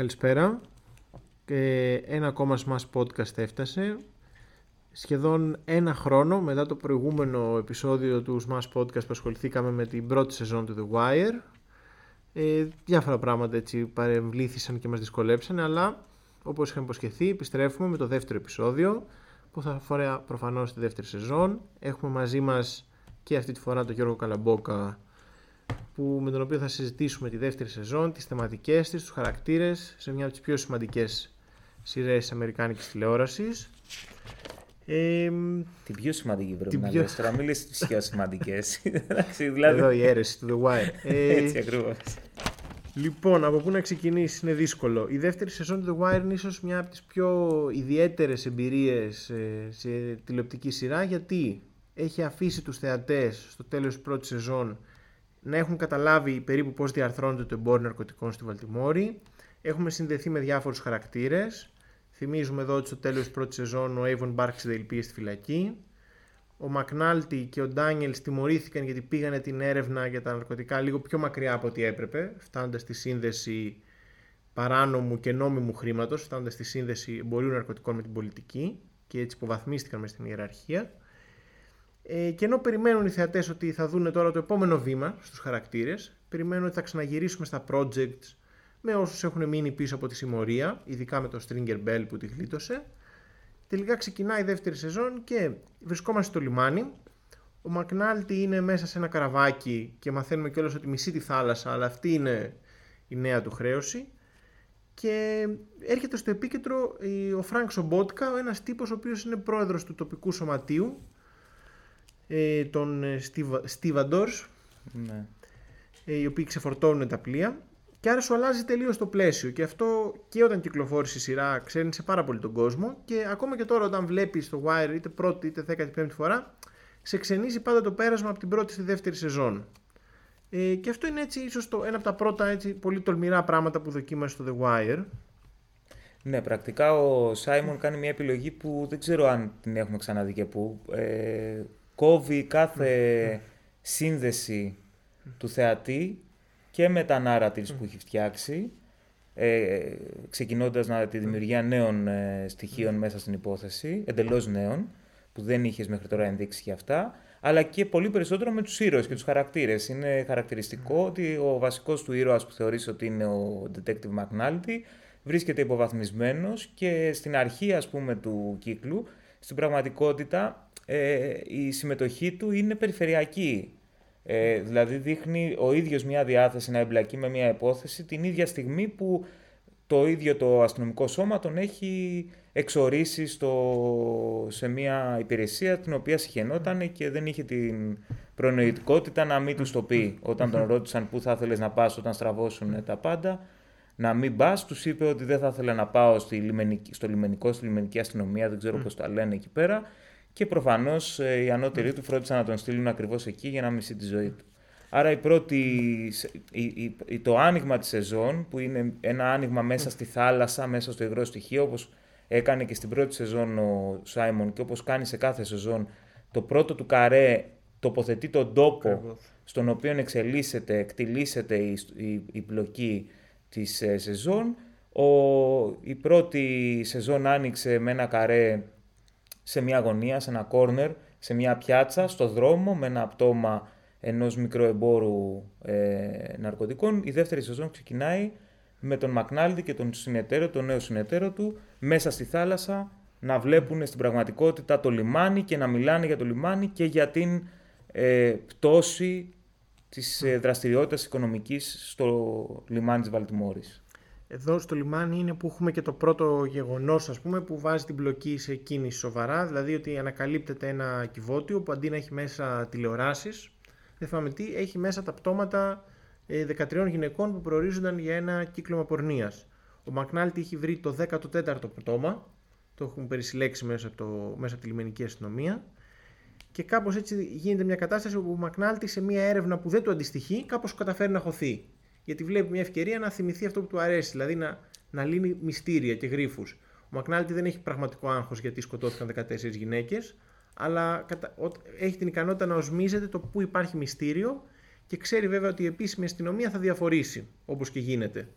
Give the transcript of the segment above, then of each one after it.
Καλησπέρα. Και ένα ακόμα Smash Podcast έφτασε. Σχεδόν ένα χρόνο μετά το προηγούμενο επεισόδιο του Smash Podcast που ασχοληθήκαμε με την πρώτη σεζόν του The Wire. Ε, διάφορα πράγματα έτσι παρεμβλήθησαν και μας δυσκολέψαν, αλλά όπως είχαμε υποσχεθεί επιστρέφουμε με το δεύτερο επεισόδιο που θα αφορά προφανώς τη δεύτερη σεζόν. Έχουμε μαζί μας και αυτή τη φορά τον Γιώργο Καλαμπόκα που, με τον οποίο θα συζητήσουμε τη δεύτερη σεζόν, τις θεματικές της, τους χαρακτήρες σε μια από τις πιο σημαντικές σειρές της Αμερικάνικης τηλεόρασης. Ε, την πιο σημαντική πρέπει να πιο... λες, τώρα μην λες τις πιο σημαντικές. δηλαδή... Εδώ η αίρεση του The Wire. Ε, Έτσι ακριβώς. Λοιπόν, από πού να ξεκινήσει είναι δύσκολο. Η δεύτερη σεζόν του The Wire είναι ίσως μια από τις πιο ιδιαίτερες εμπειρίες ε, σε τηλεοπτική σειρά γιατί έχει αφήσει τους θεατές στο τέλος της πρώτης σεζόν να έχουν καταλάβει περίπου πώς διαρθρώνεται το εμπόριο ναρκωτικών στη Βαλτιμόρη. Έχουμε συνδεθεί με διάφορους χαρακτήρες. Θυμίζουμε εδώ ότι στο τέλος της πρώτης σεζόν ο Avon Barksdale πήγε στη φυλακή. Ο Μακνάλτι και ο Ντάνιελ τιμωρήθηκαν γιατί πήγανε την έρευνα για τα ναρκωτικά λίγο πιο μακριά από ό,τι έπρεπε, φτάνοντας στη σύνδεση παράνομου και νόμιμου χρήματος, φτάνοντας στη σύνδεση εμπορίου ναρκωτικών με την πολιτική και έτσι υποβαθμίστηκαν μες στην ιεραρχία. Ε, και ενώ περιμένουν οι θεατές ότι θα δουν τώρα το επόμενο βήμα στους χαρακτήρες, περιμένουν ότι θα ξαναγυρίσουμε στα projects με όσους έχουν μείνει πίσω από τη συμμορία, ειδικά με το Stringer Bell που τη γλίτωσε. Τελικά ξεκινάει η δεύτερη σεζόν και βρισκόμαστε στο λιμάνι. Ο Μακνάλτη είναι μέσα σε ένα καραβάκι και μαθαίνουμε κιόλας ότι μισεί τη θάλασσα, αλλά αυτή είναι η νέα του χρέωση. Και έρχεται στο επίκεντρο ο Φρανκ Σομπότκα, ένας τύπος ο οποίος είναι πρόεδρος του τοπικού σωματείου, ε, των stevedores, ναι. ε, οι οποίοι ξεφορτώνουν τα πλοία. Και άρα σου αλλάζει τελείως το πλαίσιο. Και αυτό και όταν κυκλοφόρησε η σειρά ξένισε πάρα πολύ τον κόσμο. Και ακόμα και τώρα όταν βλέπεις το Wire είτε πρώτη είτε δέκατη πέμπτη φορά, σε ξενίζει πάντα το πέρασμα από την πρώτη στη δεύτερη σεζόν. Ε, και αυτό είναι έτσι ίσως το, ένα από τα πρώτα έτσι, πολύ τολμηρά πράγματα που δοκίμασε στο The Wire. Ναι, πρακτικά ο Σάιμον κάνει μια επιλογή που δεν ξέρω αν την έχουμε ξαναδεί και πού. Ε, κόβει κάθε σύνδεση του θεατή και με τα narratives που έχει φτιάξει, ε, ξεκινώντας να, τη δημιουργία νέων ε, στοιχείων μέσα στην υπόθεση, εντελώς νέων, που δεν είχες μέχρι τώρα ενδείξει για αυτά, αλλά και πολύ περισσότερο με τους ήρωες και τους χαρακτήρες. Είναι χαρακτηριστικό ότι ο βασικός του ήρωας που θεωρείς ότι είναι ο Detective McNulty βρίσκεται υποβαθμισμένος και στην αρχή ας πούμε του κύκλου, στην πραγματικότητα ε, η συμμετοχή του είναι περιφερειακή. Ε, δηλαδή δείχνει ο ίδιος μια διάθεση να εμπλακεί με μια υπόθεση την ίδια στιγμή που το ίδιο το αστυνομικό σώμα τον έχει εξορίσει στο, σε μια υπηρεσία την οποία συχαινόταν και δεν είχε την προνοητικότητα να μην τους το πει. Όταν τον ρώτησαν πού θα ήθελες να πας όταν στραβώσουν τα πάντα, να μην πας, τους είπε ότι δεν θα ήθελε να πάω στη λιμενική, στο λιμενικό, στη λιμενική αστυνομία, δεν ξέρω πώς τα λένε εκεί πέρα. Και προφανώς ε, οι ανώτεροι του φρόντισαν να τον στείλουν ακριβώς εκεί για να μισεί τη ζωή του. Άρα η πρώτη, η, η, το άνοιγμα της σεζόν, που είναι ένα άνοιγμα μέσα στη θάλασσα, μέσα στο υγρό στοιχείο, όπως έκανε και στην πρώτη σεζόν ο Σάιμον και όπως κάνει σε κάθε σεζόν, το πρώτο του καρέ τοποθετεί τον τόπο στον οποίο εξελίσσεται, εκτιλήσεται η, η, η πλοκή της ε, σεζόν. Ο, η πρώτη σεζόν άνοιξε με ένα καρέ σε μια γωνία, σε ένα κόρνερ, σε μια πιάτσα, στο δρόμο, με ένα πτώμα ενός μικροεμπόρου ε, ναρκωτικών. Η δεύτερη σεζόν ξεκινάει με τον Μακνάλντι και τον συνεταίρο, τον νέο συνεταίρο του, μέσα στη θάλασσα, να βλέπουν στην πραγματικότητα το λιμάνι και να μιλάνε για το λιμάνι και για την ε, πτώση της ε, δραστηριότητας οικονομικής στο λιμάνι της Βαλτιμόρης. Εδώ στο λιμάνι είναι που έχουμε και το πρώτο γεγονός ας πούμε που βάζει την μπλοκή σε κίνηση σοβαρά, δηλαδή ότι ανακαλύπτεται ένα κυβότιο που αντί να έχει μέσα τηλεοράσεις, δεν θυμάμαι τι, έχει μέσα τα πτώματα 13 ε, γυναικών που προορίζονταν για ένα κύκλωμα πορνείας. Ο Μακνάλτη έχει βρει το 14ο πτώμα, το έχουν περισυλλέξει μέσα από, το, μέσα από τη λιμενική αστυνομία και κάπως έτσι γίνεται μια κατάσταση όπου ο Μακνάλτη σε μια έρευνα που δεν του αντιστοιχεί κάπως καταφέρει να χωθεί γιατί βλέπει μια ευκαιρία να θυμηθεί αυτό που του αρέσει, δηλαδή να, να λύνει μυστήρια και γρήφου. Ο Μακνάλτη δεν έχει πραγματικό άγχος γιατί σκοτώθηκαν 14 γυναίκες, αλλά έχει την ικανότητα να οσμίζεται το που υπάρχει μυστήριο και ξέρει βέβαια ότι η επίσημη αστυνομία θα διαφορήσει, όπως και γίνεται.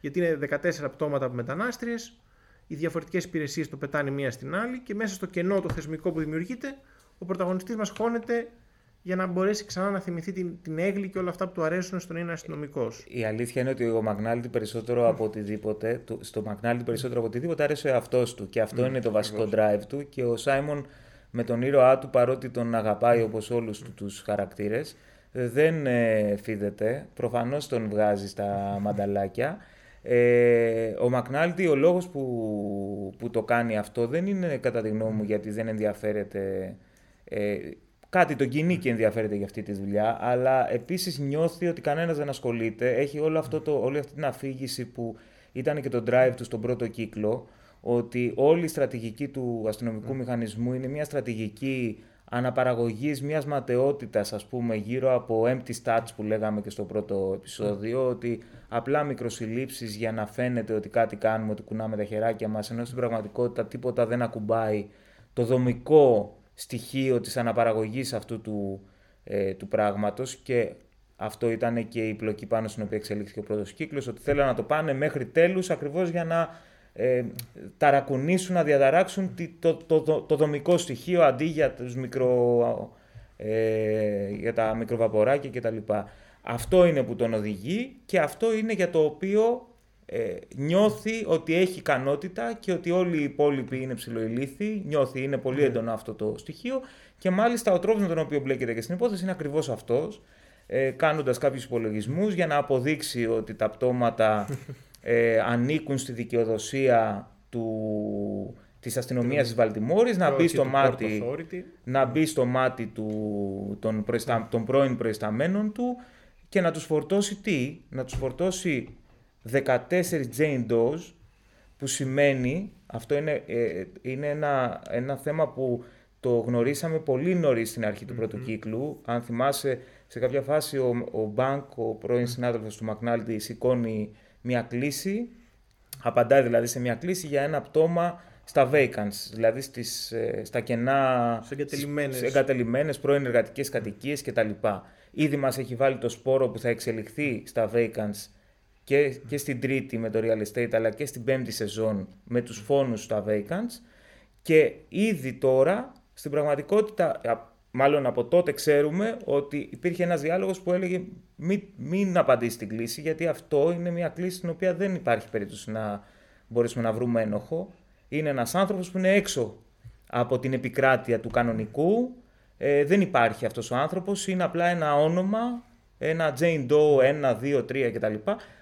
Γιατί είναι 14 πτώματα από μετανάστριες, οι διαφορετικές υπηρεσίες το πετάνε μία στην άλλη και μέσα στο κενό το θεσμικό που δημιουργείται, ο πρωταγωνιστής μας χώνεται για να μπορέσει ξανά να θυμηθεί την, την έγκλη και όλα αυτά που του αρέσουν στον είναι αστυνομικός. Η αλήθεια είναι ότι ο Μαγνάλτη περισσότερο από οτιδήποτε, στο Μαγνάλτη περισσότερο από οτιδήποτε άρεσε ο εαυτός του και αυτό είναι το βασικό drive του και ο Σάιμον με τον ήρωά του παρότι τον αγαπάει όπως όλους του τους χαρακτήρες δεν ε, φίδεται, προφανώς τον βγάζει στα μανταλάκια. Ε, ο Μακνάλτη ο λόγος που, που το κάνει αυτό δεν είναι κατά τη γνώμη μου γιατί δεν ενδιαφέρεται ε, κάτι τον κοινή και ενδιαφέρεται για αυτή τη δουλειά, αλλά επίσης νιώθει ότι κανένας δεν ασχολείται. Έχει όλο αυτό το, όλη αυτή την αφήγηση που ήταν και το drive του στον πρώτο κύκλο, ότι όλη η στρατηγική του αστυνομικού μηχανισμού είναι μια στρατηγική αναπαραγωγής μιας ματαιότητας, ας πούμε, γύρω από empty stats που λέγαμε και στο πρώτο επεισόδιο, ότι απλά μικροσυλλήψεις για να φαίνεται ότι κάτι κάνουμε, ότι κουνάμε τα χεράκια μας, ενώ στην πραγματικότητα τίποτα δεν ακουμπάει το δομικό στοιχείο της αναπαραγωγής αυτού του, ε, του πράγματος και αυτό ήταν και η πλοκή πάνω στην οποία εξελίχθηκε ο πρώτος κύκλος, ότι θέλουν να το πάνε μέχρι τέλους ακριβώς για να ε, ταρακουνήσουν, να διαταράξουν το, το, το, το, δομικό στοιχείο αντί για, τους μικρο, ε, για τα μικροβαποράκια κτλ. Αυτό είναι που τον οδηγεί και αυτό είναι για το οποίο ε, νιώθει ότι έχει ικανότητα και ότι όλοι οι υπόλοιποι είναι ψηλοηλήθιοι, νιώθει, είναι πολύ ναι. έντονο αυτό το στοιχείο. Και μάλιστα ο τρόπος με τον οποίο μπλέκεται και στην υπόθεση είναι ακριβώς αυτός, ε, κάνοντας κάποιους υπολογισμούς για να αποδείξει ότι τα πτώματα ε, ανήκουν στη δικαιοδοσία του, της αστυνομίας της Βαλτιμόρης, να μπει, στο μάτι, να μπει στο μάτι του, των, προϊστα, των πρώην προϊσταμένων του και να τους φορτώσει τι, να τους φορτώσει 14 Jane Doe's, που σημαίνει, αυτό είναι, ε, είναι ένα, ένα θέμα που το γνωρίσαμε πολύ νωρίς στην αρχή του πρώτου κύκλου. Αν θυμάσαι, σε κάποια φάση ο, ο Μπάνκ, ο πρώην συνάδελφος του Μακνάλτη, σηκώνει μια κλίση, απαντάει δηλαδή σε μια κλίση για ένα πτώμα στα vacants, δηλαδή στις, ε, στα κενά, σε εγκατελειμμένες, στις εγκατελειμμένες πρώην εργατικές κατοικίες κτλ. Ήδη μας έχει βάλει το σπόρο που θα εξελιχθεί στα vacants και, και στην τρίτη με το real estate αλλά και στην πέμπτη σεζόν με τους φόνους στα vacants και ήδη τώρα στην πραγματικότητα μάλλον από τότε ξέρουμε ότι υπήρχε ένας διάλογος που έλεγε μην, μην απαντήσει την κλίση γιατί αυτό είναι μια κλίση στην οποία δεν υπάρχει περίπτωση να μπορέσουμε να βρούμε ένοχο. Είναι ένας άνθρωπος που είναι έξω από την επικράτεια του κανονικού. Ε, δεν υπάρχει αυτός ο άνθρωπος, είναι απλά ένα όνομα, ένα Jane Doe, ένα, δύο, τρία κτλ.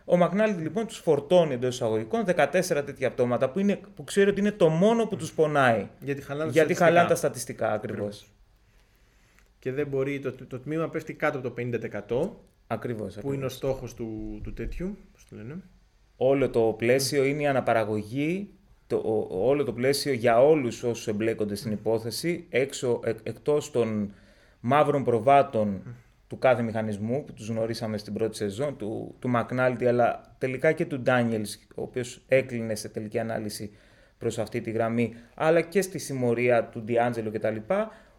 Ο Μακνάλτη λοιπόν τους φορτώνει εντός εισαγωγικών 14 τέτοια πτώματα που, είναι, που ξέρει ότι είναι το μόνο που τους πονάει. Γιατί χαλάνε, γιατί χαλάνε τα στατιστικά ακριβώς και δεν μπορεί, το, το τμήμα πέφτει κάτω από το 50%. Ακριβώς, Που είναι ο στόχος του, του τέτοιου, πώς το λένε. Όλο το πλαίσιο είναι η αναπαραγωγή, το, όλο το πλαίσιο για όλους όσους εμπλέκονται στην υπόθεση, έξω, εκ, εκτός των μαύρων προβάτων του κάθε μηχανισμού που τους γνωρίσαμε στην πρώτη σεζόν, του, του Μακνάλτη, αλλά τελικά και του Ντάνιελς, ο οποίος έκλεινε σε τελική ανάλυση προς αυτή τη γραμμή, αλλά και στη συμμορία του Ντιάντζελο κτλ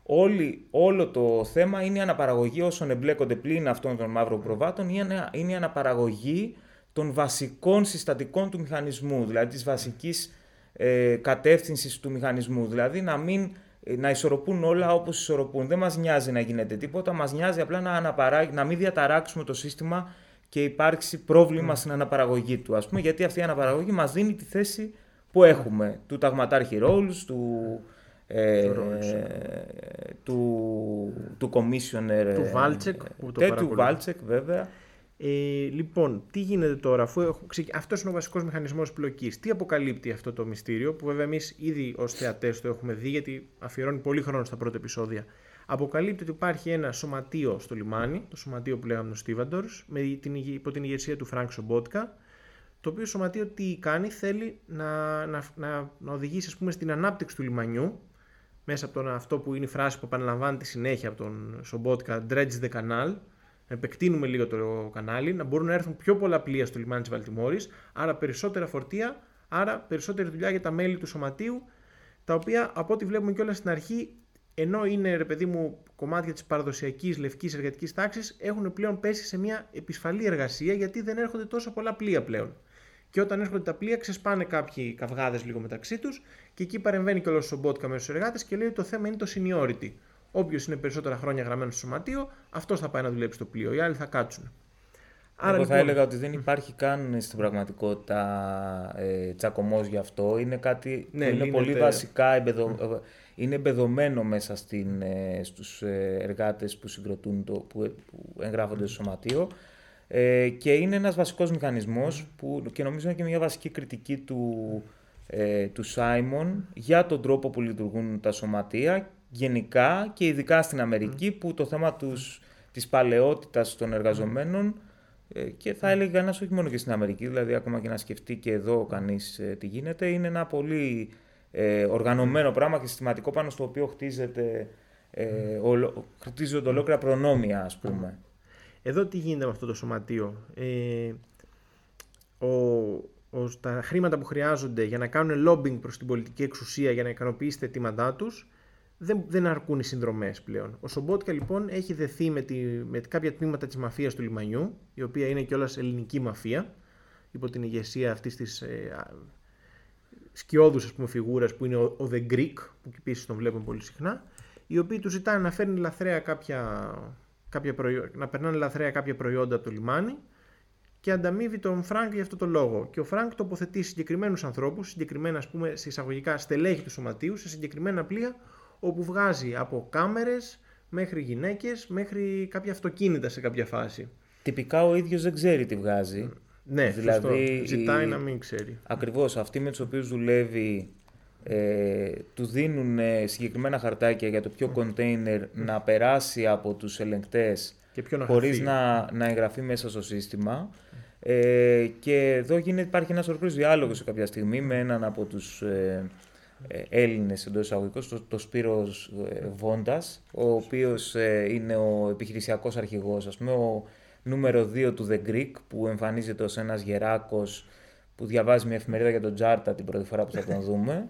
όλη, όλο το θέμα είναι η αναπαραγωγή όσων εμπλέκονται πλήν αυτών των μαύρων προβάτων, είναι, είναι η αναπαραγωγή των βασικών συστατικών του μηχανισμού, δηλαδή της βασικής ε, κατεύθυνσης του μηχανισμού, δηλαδή να μην ε, να ισορροπούν όλα όπως ισορροπούν. Δεν μας νοιάζει να γίνεται τίποτα, μας νοιάζει απλά να, αναπαρά... να μην διαταράξουμε το σύστημα και υπάρξει πρόβλημα mm. στην αναπαραγωγή του, ας πούμε, γιατί αυτή η αναπαραγωγή μας δίνει τη θέση που έχουμε, του ταγματάρχη ρόλους, του, ε, του, του commissioner. Του Βάλτσεκ. Που το του Βάλτσεκ, βέβαια. Ε, λοιπόν, τι γίνεται τώρα, αφού έχω... αυτός είναι ο βασικός μηχανισμός πλοκής. Τι αποκαλύπτει αυτό το μυστήριο, που βέβαια εμείς ήδη ως θεατές το έχουμε δει, γιατί αφιερώνει πολύ χρόνο στα πρώτα επεισόδια. Αποκαλύπτει ότι υπάρχει ένα σωματείο στο λιμάνι, το σωματείο που λέγαμε των stevedores, υπό την ηγεσία του Φρανκ Σομπότκα, το οποίο σωματείο τι κάνει, θέλει να, να, να, να οδηγήσει ας πούμε, στην ανάπτυξη του λιμανιού, μέσα από τον, αυτό που είναι η φράση που επαναλαμβάνεται συνέχεια από τον Σομπότκα, dredge the canal, να επεκτείνουμε λίγο το κανάλι, να μπορούν να έρθουν πιο πολλά πλοία στο λιμάνι της Βαλτιμόρης, άρα περισσότερα φορτία, άρα περισσότερη δουλειά για τα μέλη του σωματείου, τα οποία από ό,τι βλέπουμε κιόλας στην αρχή, ενώ είναι ρε παιδί μου κομμάτια της παραδοσιακής λευκής εργατικής τάξης, έχουν πλέον πέσει σε μια επισφαλή εργασία γιατί δεν έρχονται τόσο πολλά πλοία πλέον. Και όταν έρχονται τα πλοία, ξεσπάνε κάποιοι καυγάδες λίγο μεταξύ τους και εκεί παρεμβαίνει και όλο ο Μπότκα με του εργάτες και λέει ότι το θέμα είναι το seniority. Όποιος είναι περισσότερα χρόνια γραμμένος στο σωματείο, αυτός θα πάει να δουλέψει στο πλοίο. Οι άλλοι θα κάτσουν. Άρα, Εγώ θα λοιπόν... έλεγα ότι δεν υπάρχει καν στην πραγματικότητα ε, τσακωμός γι' αυτό. Είναι κάτι ναι, που είναι πολύ βασικά εμπεδο... Mm. είναι εμπεδομένο μέσα στην, ε, στους ε, εργάτες που συγκροτούν, το, που, που εγγράφονται στο σωματείο. Ε, και είναι ένας βασικός μηχανισμός που και νομίζω είναι και μια βασική κριτική του, ε, του Σάιμον για τον τρόπο που λειτουργούν τα σωματεία γενικά και ειδικά στην Αμερική που το θέμα τους, της παλαιότητας των εργαζομένων ε, και θα έλεγα ένας όχι μόνο και στην Αμερική, δηλαδή ακόμα και να σκεφτεί και εδώ κανείς ε, τι γίνεται, είναι ένα πολύ ε, οργανωμένο πράγμα και συστηματικό πάνω στο οποίο χτίζεται, ε, ολο, χτίζονται ολόκληρα προνόμια ας πούμε. Εδώ τι γίνεται με αυτό το σωματείο; Ε, ο, ο, τα χρήματα που χρειάζονται για να κάνουν lobbying προς την πολιτική εξουσία για να ικανοποιήσει τα αιτήματά τους δεν, δεν αρκούν οι συνδρομές πλέον. Ο Σομπότκα λοιπόν έχει δεθεί με, τη, με κάποια τμήματα της μαφίας του λιμανιού, η οποία είναι κιόλας ελληνική μαφία, υπό την ηγεσία αυτής της ε, σκιώδους φιγούρας που είναι ο, ο The Greek, που επίσης τον βλέπουμε πολύ συχνά, οι οποίοι τους ζητάνε να φέρνει λαθραία κάποια, κάποια να περνάνε λαθραία κάποια προϊόντα από το λιμάνι και ανταμείβει τον Φρανκ για αυτό το λόγο. Και ο Φρανκ τοποθετεί συγκεκριμένους ανθρώπους, συγκεκριμένα ας πούμε, σε εισαγωγικά στελέχη του σωματείου, σε συγκεκριμένα πλοία, όπου βγάζει από κάμερες μέχρι γυναίκες, μέχρι κάποια αυτοκίνητα σε κάποια φάση. Τυπικά ο ίδιος δεν ξέρει τι βγάζει. Ναι, δηλαδή, ζητάει να μην ξέρει. Ακριβώς, αυτοί με τους οποίους δουλεύει ε, του δίνουν ε, συγκεκριμένα χαρτάκια για το ποιο κοντέινερ να περάσει από τους ελεγκτές να χωρίς να, να εγγραφεί μέσα στο σύστημα. Ε, και εδώ γίνεται, υπάρχει ένας ορκρός διάλογος σε κάποια στιγμή με έναν από τους ε, ε, Έλληνες εντός εισαγωγικών, το, το Σπύρος ε, Βόντας, ο οποίος ε, είναι ο επιχειρησιακός αρχηγός, ας πούμε, ο νούμερο 2 του The Greek, που εμφανίζεται ως ένας γεράκος που διαβάζει μια εφημερίδα για τον Τζάρτα την πρώτη φορά που θα τον δούμε.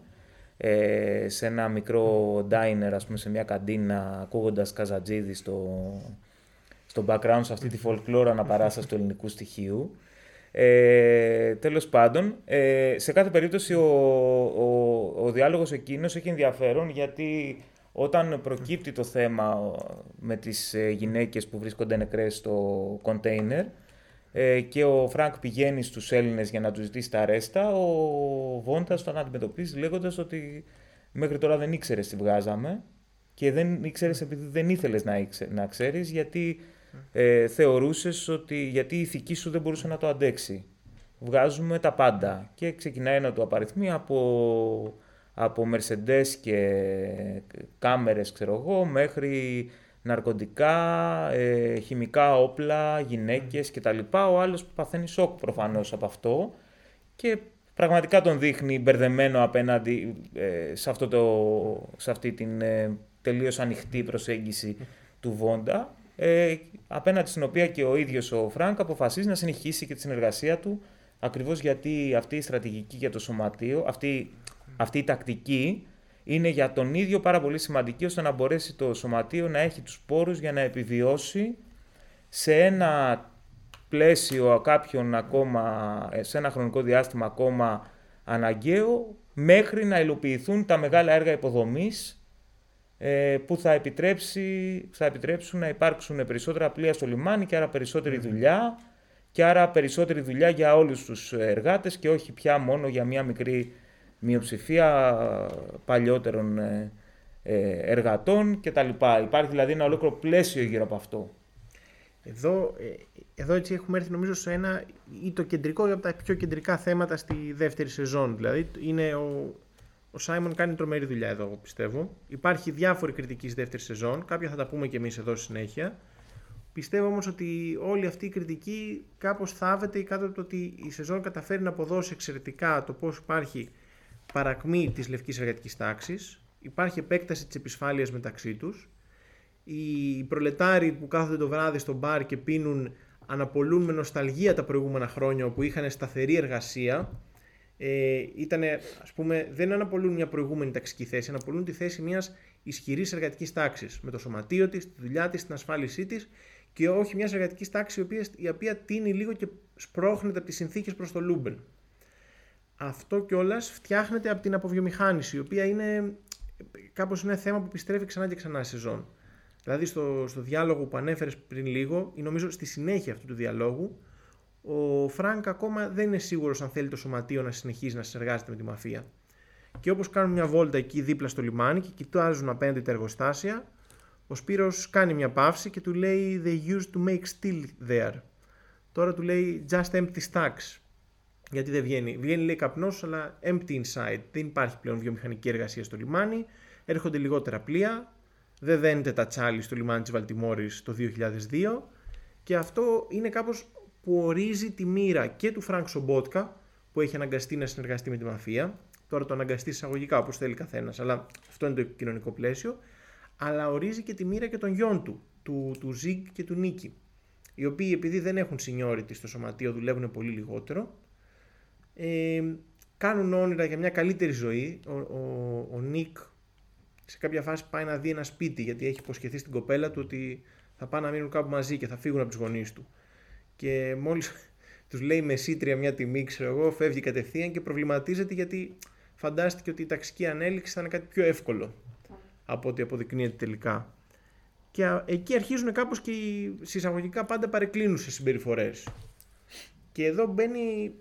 Ε, σε ένα μικρό diner, ας πούμε, σε μια καντίνα, ακούγοντας Καζατζίδη στο, στο background, σε αυτή τη folklore αναπαράσταση του ελληνικού στοιχείου. Ε, τέλος πάντων, ε, σε κάθε περίπτωση ο, ο, ο διάλογος εκείνος έχει ενδιαφέρον γιατί όταν προκύπτει το θέμα με τις ε, γυναίκες που βρίσκονται νεκρές στο κοντέινερ ε, και ο Φρανκ πηγαίνει στους Έλληνες για να τους ζητήσει τα ρέστα, ο Βόντας τον αντιμετωπίζει λέγοντας ότι μέχρι τώρα δεν ήξερες τι βγάζαμε και δεν ήξερες επειδή δεν ήθελες να, να ξέρεις γιατί ε, θεωρούσες ότι γιατί η ηθική σου δεν μπορούσε να το αντέξει. Βγάζουμε τα πάντα και ξεκινάει να το απαριθμεί από, από Mercedes και κάμερες ξέρω εγώ μέχρι ναρκωτικά, ε, χημικά όπλα, γυναίκες κτλ. Ο άλλος παθαίνει σοκ προφανώς από αυτό και πραγματικά τον δείχνει μπερδεμένο απέναντι ε, σε, αυτό το, σε αυτή την ε, τελείως ανοιχτή προσέγγιση του Βόντα ε, απέναντι στην οποία και ο ίδιος ο Φρανκ αποφασίζει να συνεχίσει και τη συνεργασία του ακριβώς γιατί αυτή η στρατηγική για το σωματείο, αυτή, αυτή η τακτική είναι για τον ίδιο πάρα πολύ σημαντική ώστε να μπορέσει το σωματείο να έχει τους πόρους για να επιβιώσει σε ένα πλαίσιο κάποιον ακόμα, σε ένα χρονικό διάστημα ακόμα αναγκαίο μέχρι να υλοποιηθούν τα μεγάλα έργα υποδομής ε, που θα, επιτρέψει, θα επιτρέψουν να υπάρξουν περισσότερα πλοία στο λιμάνι και άρα περισσότερη δουλειά και άρα περισσότερη δουλειά για όλους τους εργάτες και όχι πια μόνο για μια μικρή μειοψηφία παλιότερων ε, ε, εργατών κτλ. Υπάρχει δηλαδή ένα ολόκληρο πλαίσιο γύρω από αυτό. Εδώ, εδώ έτσι έχουμε έρθει νομίζω σε ένα ή το κεντρικό από τα πιο κεντρικά θέματα στη δεύτερη σεζόν. Δηλαδή είναι ο, ο Σάιμον κάνει τρομερή δουλειά εδώ, πιστεύω. Υπάρχει διάφορη κριτική στη δεύτερη σεζόν. Κάποια θα τα πούμε και εμείς εδώ στη συνέχεια. Πιστεύω όμως ότι όλη αυτή η κριτική κάπως θάβεται κάτω από το ότι η σεζόν καταφέρει να αποδώσει εξαιρετικά το πώς υπάρχει παρακμή της λευκής εργατικής τάξης. Υπάρχει επέκταση της επισφάλειας μεταξύ τους. Οι προλετάροι που κάθονται το βράδυ στο μπαρ και πίνουν αναπολούν με νοσταλγία τα προηγούμενα χρόνια όπου είχαν σταθερή εργασία ε, ήτανε, ας πούμε, δεν αναπολούν μια προηγούμενη ταξική θέση, αναπολούν τη θέση μιας ισχυρής εργατικής τάξης, με το σωματείο της, τη δουλειά της, την ασφάλισή της και όχι μιας εργατικής τάξης η οποία, η οποία τείνει λίγο και σπρώχνεται από τις συνθήκες προς το λούμπεν. αυτό κιόλας φτιάχνεται από την αποβιομηχάνιση, η οποία είναι κάπως ένα θέμα που επιστρέφει ξανά και ξανά σεζόν. Δηλαδή στο, στο διάλογο που ανέφερες πριν λίγο, ή νομίζω στη συνέχεια αυτού του διαλόγου, ο Φρανκ ακόμα δεν είναι σίγουρος αν θέλει το σωματείο να συνεχίσει να συνεργάζεται με τη μαφία. Και όπως κάνουν μια βόλτα εκεί δίπλα στο λιμάνι και κοιτάζουν απέναντι τα εργοστάσια, ο Σπύρος κάνει μια παύση και του λέει «They used to make steel there». Τώρα του λέει «Just empty stacks». Γιατί δεν βγαίνει. Βγαίνει λέει καπνός αλλά empty inside. Δεν υπάρχει πλέον βιομηχανική εργασία στο λιμάνι. Έρχονται λιγότερα πλοία. Δεν δένεται ατσάλι στο λιμάνι της Βαλτιμόρης το 2002. Και αυτό είναι κάπως που ορίζει τη μοίρα και του Φρανκ Σομπότκα που έχει αναγκαστεί να συνεργαστεί με τη μαφία. Τώρα το αναγκαστεί εισαγωγικά όπως θέλει καθένας, αλλά αυτό είναι το κοινωνικό πλαίσιο. Αλλά ορίζει και τη μοίρα και των γιών του, του, του Ζιγκ και του Νίκι. Οι οποίοι επειδή δεν έχουν seniority στο σωματείο δουλεύουν πολύ λιγότερο. Ε, κάνουν όνειρα για μια καλύτερη ζωή. Ο, ο, ο Νίκ σε κάποια φάση πάει να δει ένα σπίτι γιατί έχει υποσχεθεί στην κοπέλα του ότι θα πάνε να μείνουν κάπου μαζί και θα φύγουν από τους γονείς του και μόλις τους λέει μεσήτρια μια τιμή, ξέρω εγώ, φεύγει κατευθείαν και προβληματίζεται γιατί φαντάστηκε ότι η ταξική ανέλυξη θα είναι κάτι πιο εύκολο από ό,τι αποδεικνύεται τελικά. Και εκεί αρχίζουν κάπως και οι συσσαγωγικά πάντα παρεκκλίνουσες συμπεριφορές. Και εδώ μπαίνει,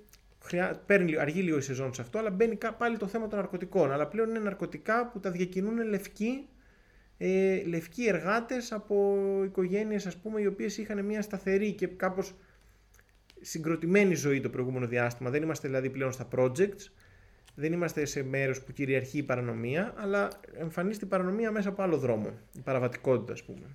παίρνει, αργεί λίγο η σεζόν σε αυτό, αλλά μπαίνει πάλι το θέμα των ναρκωτικών. Αλλά πλέον είναι ναρκωτικά που τα διακινούν λευκοί, ε, λευκοί εργάτες από οικογένειες ας πούμε οι οποίες είχαν μια σταθερή και κάπως συγκροτημένη ζωή το προηγούμενο διάστημα. Δεν είμαστε δηλαδή πλέον στα projects, δεν είμαστε σε μέρος που κυριαρχεί η παρανομία, αλλά εμφανίζεται η παρανομία μέσα από άλλο δρόμο, η παραβατικότητα ας πούμε.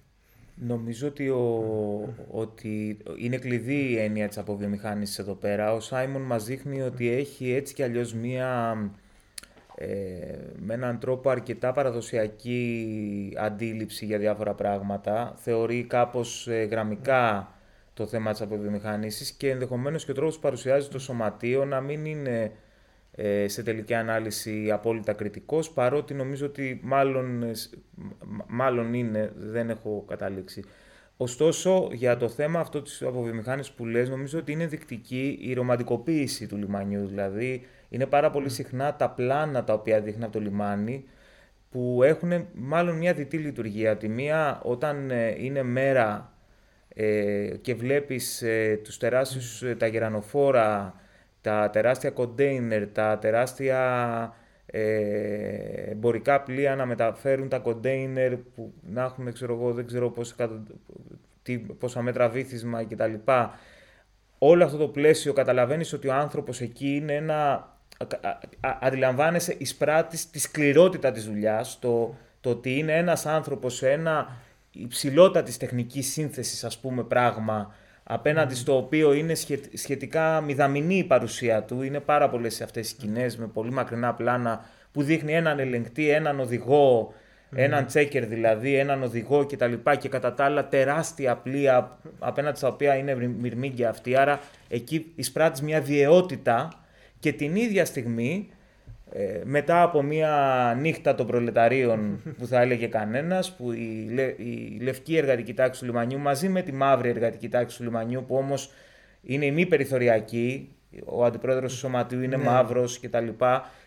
Νομίζω ότι, ο, ότι είναι κλειδί η έννοια της αποβιομηχάνησης εδώ πέρα. Ο Σάιμον μας δείχνει ότι έχει έτσι κι αλλιώς μία ε, με έναν τρόπο αρκετά παραδοσιακή αντίληψη για διάφορα πράγματα. Θεωρεί κάπως ε, γραμμικά το θέμα της αποβιομηχανήσης και ενδεχομένως και ο τρόπος που παρουσιάζει το σωματείο να μην είναι ε, σε τελική ανάλυση απόλυτα κριτικός, παρότι νομίζω ότι μάλλον, ε, μάλλον είναι, δεν έχω καταλήξει. Ωστόσο, για το θέμα αυτό της αποβιομηχάνησης που λες, νομίζω ότι είναι δεικτική η ρομαντικοποίηση του λιμανιού. Δηλαδή, είναι πάρα πολύ συχνά τα πλάνα τα οποία δείχνει από το λιμάνι, που έχουν μάλλον μια διτή λειτουργία. Τη μία, όταν ε, είναι μέρα ε, και βλέπεις ε, τους τεράστιους, ε, τα γερανοφόρα, τα τεράστια κοντέινερ, τα τεράστια ε, εμπορικά πλοία να μεταφέρουν τα κοντέινερ που να έχουν, ξέρω εγώ, δεν ξέρω πόσα, τι, πόσα μέτρα βύθισμα κτλ. Όλο αυτό το πλαίσιο καταλαβαίνεις ότι ο άνθρωπος εκεί είναι ένα... Αντιλαμβάνεσαι εισπράττεις τη σκληρότητα της δουλειάς, το, το ότι είναι ένας άνθρωπος σε ένα υψηλότατη τεχνικής σύνθεσης, ας πούμε, πράγμα, απέναντι στο οποίο είναι σχετικά μηδαμινή η παρουσία του. Είναι πάρα πολλές αυτές οι σκηνές με πολύ μακρινά πλάνα που δείχνει έναν ελεγκτή, έναν οδηγό, έναν τσέκερ δηλαδή, έναν οδηγό κτλ. Και, και κατά τα άλλα τεράστια πλοία απέναντι στα οποία είναι μυρμήγκια αυτή. Άρα εκεί εισπράττεις μια βιαιότητα και την ίδια στιγμή ε, μετά από μια νύχτα των προλεταρίων που θα έλεγε κανένας, που η, η λευκή εργατική τάξη του λιμανιού μαζί με τη μαύρη εργατική τάξη του λιμανιού που όμως είναι μη περιθωριακή, ο αντιπρόεδρος του Σωματείου είναι ναι. μαύρος κτλ.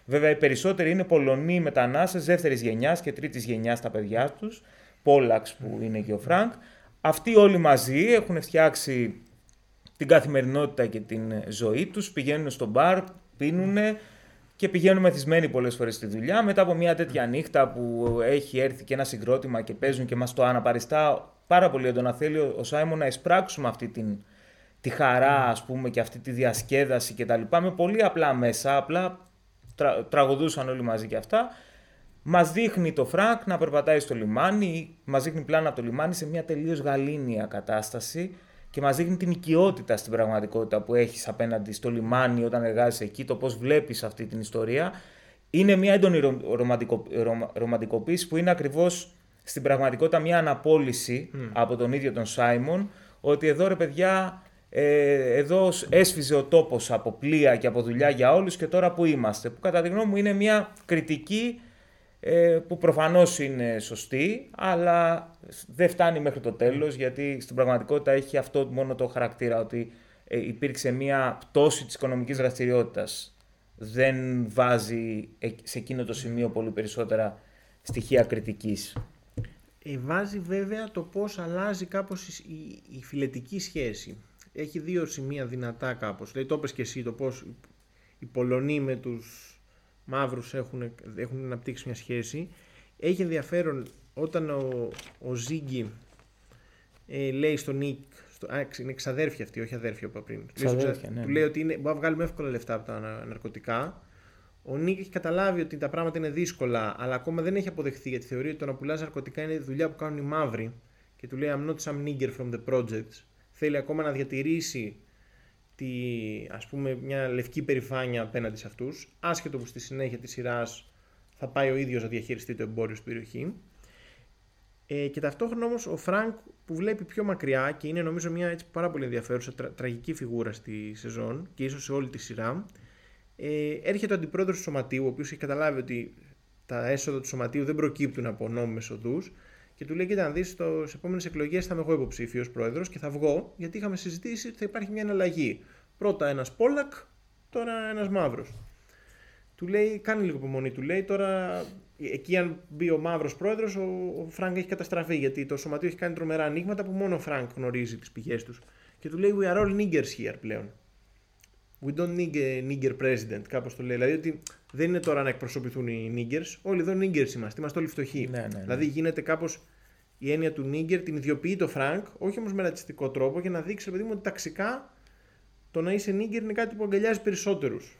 Βέβαια οι περισσότεροι είναι Πολωνοί μετανάστες δεύτερης γενιάς και τρίτης γενιάς τα παιδιά τους, Polacks που είναι και ο Φρανκ. Αυτοί όλοι μαζί έχουν φτιάξει την καθημερινότητα και την ζωή τους, πηγαίνουν στο μπαρ, πίνουνε, και πηγαίνουν μεθυσμένοι πολλές φορές στη δουλειά. Μετά από μια τέτοια νύχτα που έχει έρθει και ένα συγκρότημα και παίζουν και μας το αναπαριστά πάρα πολύ έντονα. Θέλει ο Σάιμον να εισπράξουμε αυτή την, τη χαρά, ας πούμε, και αυτή τη διασκέδαση κτλ. Με πολύ απλά μέσα, απλά τρα, τραγουδούσαν όλοι μαζί και αυτά. Μας δείχνει το Φρανκ να περπατάει στο λιμάνι, μας δείχνει πλάνα από το λιμάνι σε μια τελείως γαλήνια κατάσταση και μας δείχνει την οικειότητα στην πραγματικότητα που έχεις απέναντι στο λιμάνι όταν εργάζεσαι εκεί, το πώς βλέπεις αυτή την ιστορία. Είναι μια έντονη ρομαντικο, ρομαντικοποίηση που είναι ακριβώς στην πραγματικότητα μια αναπόληση από τον ίδιο τον Σάιμον ότι εδώ ρε παιδιά ε, εδώ έσφυζε ο τόπος από πλοία και από δουλειά για όλους και τώρα πού είμαστε. Που κατά τη γνώμη μου είναι μια κριτική ε, που προφανώς είναι σωστή, αλλά δεν φτάνει μέχρι το τέλος, γιατί στην πραγματικότητα έχει αυτό μόνο το χαρακτήρα, ότι ε, υπήρξε μια πτώση της οικονομικής δραστηριότητας δεν βάζει σε εκείνο το σημείο πολύ περισσότερα στοιχεία κριτικής. Ε, βάζει βέβαια το πώς αλλάζει κάπως η, η φιλετική σχέση. Έχει δύο σημεία δυνατά κάπως. Δηλαδή το είπες και εσύ το πώς οι Πολωνοί με τους μαύρους έχουν, έχουν αναπτύξει μια σχέση. Έχει ενδιαφέρον όταν ο, ο Ζίγκη ε, λέει στον Νίκ, στο, α, είναι ξαδέρφια αυτή, όχι αδέρφια από πριν. Ξαδέρφια, ναι, Του λέει ότι είναι, μπορεί να βγάλουμε εύκολα λεφτά από τα ναρκωτικά. Ο Νίκ έχει καταλάβει ότι τα πράγματα είναι δύσκολα, αλλά ακόμα δεν έχει αποδεχθεί γιατί θεωρεί ότι το να πουλάς ναρκωτικά είναι δουλειά που κάνουν οι μαύροι. Και του λέει I'm not some nigger from the projects. Θέλει ακόμα να διατηρήσει τη, ας πούμε, μια λευκή περηφάνεια απέναντι σε αυτούς, άσχετο που στη συνέχεια της σειράς θα πάει ο ίδιος να διαχειριστεί το εμπόριο στην περιοχή. Ε, και ταυτόχρονα όμως ο Φρανκ που βλέπει πιο μακριά και είναι νομίζω μια έτσι, πάρα πολύ ενδιαφέρουσα τραγική φιγούρα στη σεζόν και ίσως σε όλη τη σειρά, ε, έρχεται ο αντιπρόεδρος του Σωματείου, ο οποίος έχει καταλάβει ότι τα έσοδα του Σωματείου δεν προκύπτουν από νόμιμες οδούς και του λέει: Κοίτα, να δεις, στις επόμενες εκλογές θα είμαι εγώ υποψήφιος πρόεδρος και θα βγω, γιατί είχαμε συζητήσει ότι θα υπάρχει μια εναλλαγή. Πρώτα ένας Polack, τώρα ένας μαύρος. Του λέει: Κάνε λίγο υπομονή, του λέει τώρα. Εκεί, αν μπει ο μαύρος πρόεδρος, ο, ο Φρανκ έχει καταστραφεί γιατί το σωματείο έχει κάνει τρομερά ανοίγματα που μόνο ο Φρανκ γνωρίζει τις πηγές τους. Και του λέει: We are all niggers here πλέον. We don't need a nigger president, κάπως το λέει. Δηλαδή ότι δεν είναι τώρα να εκπροσωπηθούν οι niggers, όλοι εδώ niggers είμαστε, είμαστε όλοι φτωχοί. Ναι, ναι, ναι. Δηλαδή γίνεται κάπως η έννοια του nigger την ιδιοποιεί το Φρανκ, όχι όμως με ρατσιστικό τρόπο, για να δείξει, παιδί μου, ότι ταξικά το να είσαι nigger είναι κάτι που αγκαλιάζει περισσότερους.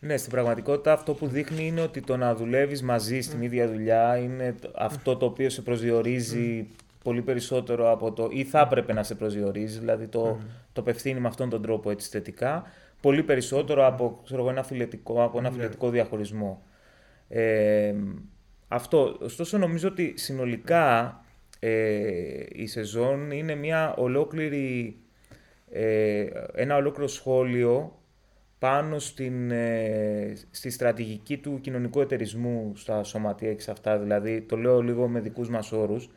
Ναι, στην πραγματικότητα αυτό που δείχνει είναι ότι το να δουλεύεις μαζί στην ίδια δουλειά είναι αυτό το οποίο σε προσδιορίζει πολύ περισσότερο από το ή θα έπρεπε να σε προσδιορίζει, δηλαδή το, το απευθύνει με αυτόν τον τρόπο έτσι θετικά πολύ περισσότερο από ξέρω, ένα φιλετικό, από ένα ναι. φιλετικό διαχωρισμό. Ε, αυτό. Ωστόσο νομίζω ότι συνολικά ε, η σεζόν είναι μια ολόκληρη, ε, ένα ολόκληρο σχόλιο πάνω στην, ε, στη στρατηγική του κοινωνικού εταιρισμού στα σωματεία και σε αυτά, δηλαδή το λέω λίγο με δικούς μας όρους,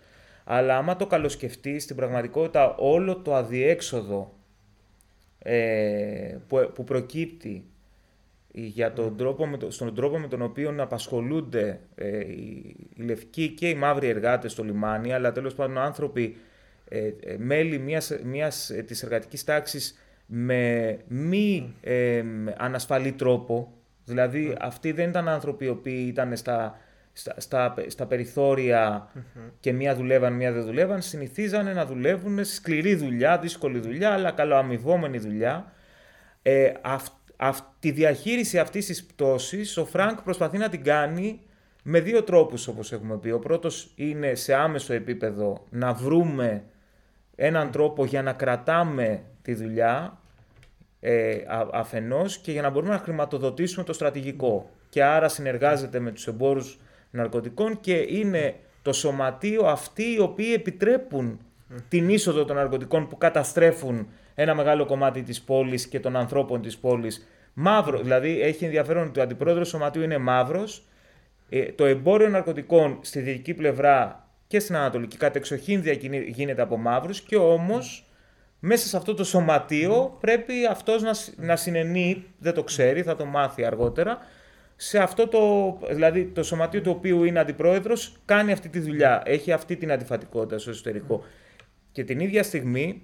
αλλά άμα το καλοσκεφτείς στην πραγματικότητα όλο το αδιέξοδο ε, που, που προκύπτει για τον τρόπο με στον τρόπο με τον οποίο απασχολούνται ε, οι, οι λευκοί και οι μαύροι εργάτες στο λιμάνι, αλλά τέλος πάντων άνθρωποι, ε, ε μέλη μιας, μιας ε, της εργατικής τάξης με μη ανασφαλή τρόπο. Δηλαδή αυτοί δεν ήταν άνθρωποι οι οποίοι ήταν στα στα, στα, στα περιθωρια και μία δουλεύαν, μία δεν δουλεύαν, συνηθίζανε να δουλεύουν σε σκληρή δουλειά, δύσκολη δουλειά, αλλά καλοαμοιβόμενη δουλειά. Ε, αυ, τη διαχείριση αυτής της πτώσης ο Φρανκ προσπαθεί να την κάνει με δύο τρόπους όπως έχουμε πει. Ο πρώτος είναι σε άμεσο επίπεδο να βρούμε έναν τρόπο για να κρατάμε τη δουλειά ε, αφενός και για να μπορούμε να χρηματοδοτήσουμε το στρατηγικό. Και άρα συνεργάζεται με τους εμπόρους ναρκωτικών και είναι το σωματείο αυτοί οι οποίοι επιτρέπουν την είσοδο των ναρκωτικών που καταστρέφουν ένα μεγάλο κομμάτι της πόλης και των ανθρώπων της πόλης. Μαύρο, δηλαδή έχει ενδιαφέρον ότι ο αντιπρόεδρος σωματείου είναι μαύρος, ε, το εμπόριο ναρκωτικών στη δυτική πλευρά και στην ανατολική κατεξοχήν γίνεται από μαύρους και όμως μέσα σε αυτό το σωματείο πρέπει αυτός να, να συνενεί, δεν το ξέρει, θα το μάθει αργότερα, σε αυτό το, δηλαδή το σωματείο του οποίου είναι αντιπρόεδρος κάνει αυτή τη δουλειά, έχει αυτή την αντιφατικότητα στο εσωτερικό. Και την ίδια στιγμή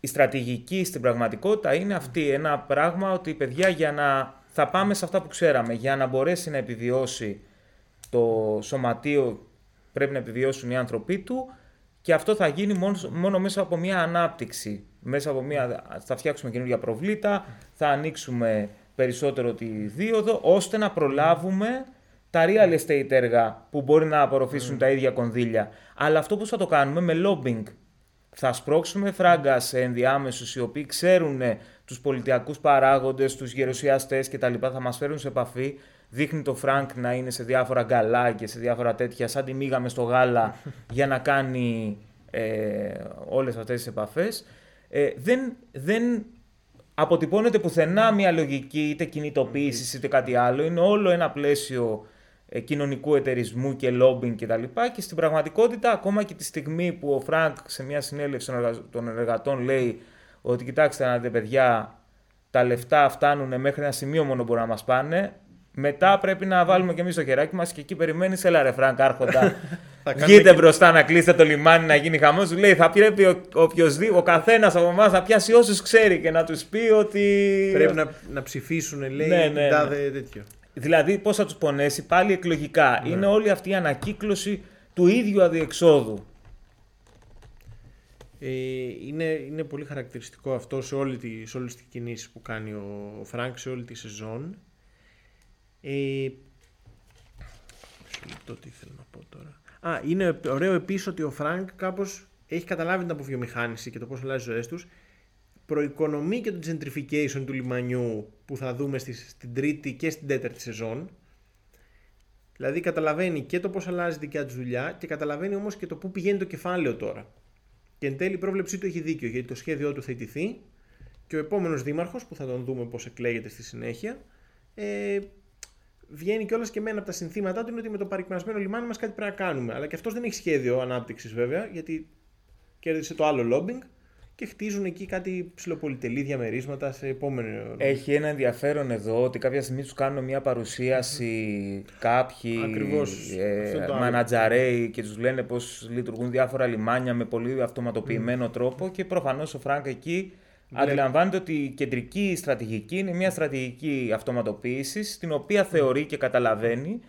η στρατηγική στην πραγματικότητα είναι αυτή, ένα πράγμα ότι παιδιά για να θα πάμε σε αυτά που ξέραμε, για να μπορέσει να επιβιώσει το σωματείο πρέπει να επιβιώσουν οι άνθρωποι του και αυτό θα γίνει μόνο, μόνο μέσα από μια ανάπτυξη. Μέσα από μια, θα φτιάξουμε καινούργια προβλήτα, θα ανοίξουμε περισσότερο τη δίωδο, ώστε να προλάβουμε τα real estate έργα που μπορεί να απορροφήσουν τα ίδια κονδύλια. Αλλά αυτό που θα το κάνουμε με lobbying. Θα σπρώξουμε φράγκα σε ενδιάμεσους οι οποίοι ξέρουν τους πολιτειακούς παράγοντες, τους γερουσιαστές κτλ. Θα μας φέρουν σε επαφή. Δείχνει το Φρανκ να είναι σε διάφορα γκαλά και σε διάφορα τέτοια, σαν τη μύγα μες στο γάλα, για να κάνει ε, όλες αυτές τις επαφές. Ε, δεν, δεν αποτυπώνεται πουθενά μια λογική είτε κινητοποίησης είτε κάτι άλλο. Είναι όλο ένα πλαίσιο ε, κοινωνικού εταιρισμού και lobbying κτλ. Και, και στην πραγματικότητα, ακόμα και τη στιγμή που ο Φρανκ σε μια συνέλευση των εργατών λέει ότι κοιτάξτε να δείτε παιδιά, τα λεφτά φτάνουν μέχρι ένα σημείο μόνο μπορούν να μας πάνε. Μετά πρέπει να βάλουμε και εμείς το χεράκι μας και εκεί περιμένεις, έλα ρε Φρανκ, άρχοντα. Βγείτε και... μπροστά να κλείσετε το λιμάνι να γίνει χαμός. Σου λέει θα πρέπει ο, οποιοδήποτε, ο καθένας από εμάς να πιάσει όσους ξέρει και να τους πει ότι. Πρέπει να, να ψηφίσουν, λέει, ναι, ναι, ναι. τέτοιο. Δηλαδή, πώς θα τους πονέσει, πάλι εκλογικά. Ναι. Είναι όλη αυτή η ανακύκλωση του ίδιου αδιεξόδου. Ε, είναι, είναι πολύ χαρακτηριστικό αυτό σε, όλη τη, σε όλες τις κινήσεις που κάνει ο, ο Φρανκ σε όλη τη σεζόν. Ε, λεπτό τι θέλω να πω τώρα. Α, είναι ωραίο επίσης ότι ο Φρανκ κάπως έχει καταλάβει την αποβιομηχάνιση και το πώς αλλάζει ζωές τους. Προοικονομεί και το gentrification του λιμανιού που θα δούμε στη, στην τρίτη και στην τέταρτη σεζόν. Δηλαδή καταλαβαίνει και το πώς αλλάζει δικιά του δουλειά και καταλαβαίνει όμως και το πού πηγαίνει το κεφάλαιο τώρα. Και εν τέλει η πρόβλεψή του έχει δίκιο γιατί το σχέδιό του θα ιτηθεί και ο επόμενος δήμαρχος που θα τον δούμε πώς εκλέγεται στη συνέχεια ε, βγαίνει κιόλας και μένα από τα συνθήματά του είναι ότι με το παρικμασμένο λιμάνι μας κάτι πρέπει να κάνουμε. Αλλά και αυτός δεν έχει σχέδιο ανάπτυξης βέβαια, γιατί κέρδισε το άλλο lobbying και χτίζουν εκεί κάτι ψηλοπολιτελή διαμερίσματα σε επόμενο. Έχει ένα ενδιαφέρον εδώ ότι κάποια στιγμή τους κάνουν μια παρουσίαση κάποιοι ε, μανατζαρέοι και τους λένε πώς λειτουργούν διάφορα λιμάνια με πολύ αυτοματοποιημένο τρόπο και προφανώς ο Φρανκ εκεί Αντιλαμβάνεται ότι η κεντρική στρατηγική είναι μια στρατηγική αυτοματοποίησης, την οποία θεωρεί και καταλαβαίνει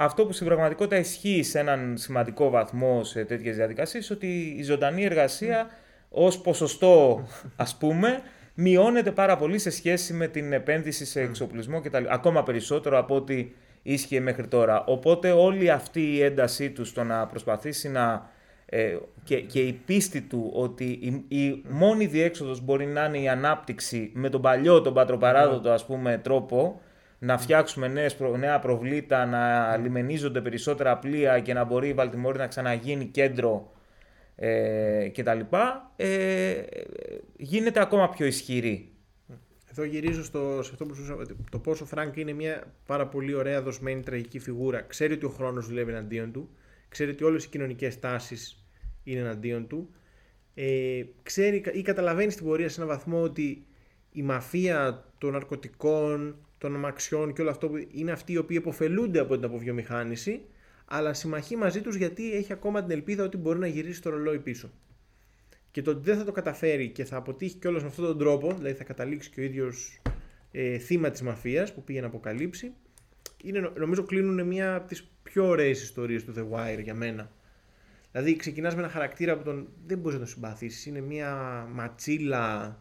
αυτό που στην πραγματικότητα ισχύει σε έναν σημαντικό βαθμό σε τέτοιες διαδικασίες, ότι η ζωντανή εργασία ως ποσοστό, ας πούμε, μειώνεται πάρα πολύ σε σχέση με την επένδυση σε εξοπλισμό κτλ. Ακόμα περισσότερο από ό,τι ίσχυε μέχρι τώρα. Οπότε όλη αυτή η έντασή του στο να προσπαθήσει να ε, και, και η πίστη του ότι η, η μόνη διέξοδος μπορεί να είναι η ανάπτυξη με τον παλιό, τον πατροπαράδοτο ας πούμε τρόπο, να φτιάξουμε νέες, νέα προβλήτα, να λιμενίζονται περισσότερα πλοία και να μπορεί η Βαλτιμόρη να ξαναγίνει κέντρο ε, κτλ. Ε, γίνεται ακόμα πιο ισχυρή. Εδώ γυρίζω στο, σε αυτό που σου το πόσο Φρανκ είναι μια πάρα πολύ ωραία δοσμένη τραγική φιγούρα. Ξέρει ότι ο χρόνος δουλεύει εναντίον του ξέρει ότι όλες οι κοινωνικές τάσεις είναι εναντίον του, ε, ξέρει ή καταλαβαίνει στην πορεία σε έναν βαθμό ότι η μαφία των ναρκωτικών, των αμαξιών και όλο αυτό είναι αυτοί οι οποίοι επωφελούνται από την αποβιομηχάνιση, αλλά συμμαχεί μαζί τους γιατί έχει ακόμα την ελπίδα ότι μπορεί να γυρίσει το ρολόι πίσω. Και το ότι δεν θα το καταφέρει και θα αποτύχει κιόλας με αυτόν τον τρόπο, δηλαδή θα καταλήξει και ο ίδιος ε, θύμα της μαφίας που πήγε να αποκαλύψει, είναι, νομίζω κλείνουν μια από τις πιο ωραίες ιστορίες του The Wire για μένα. Δηλαδή ξεκινάς με ένα χαρακτήρα που τον, δεν μπορείς να τον συμπαθήσεις. Είναι μια ματσίλα,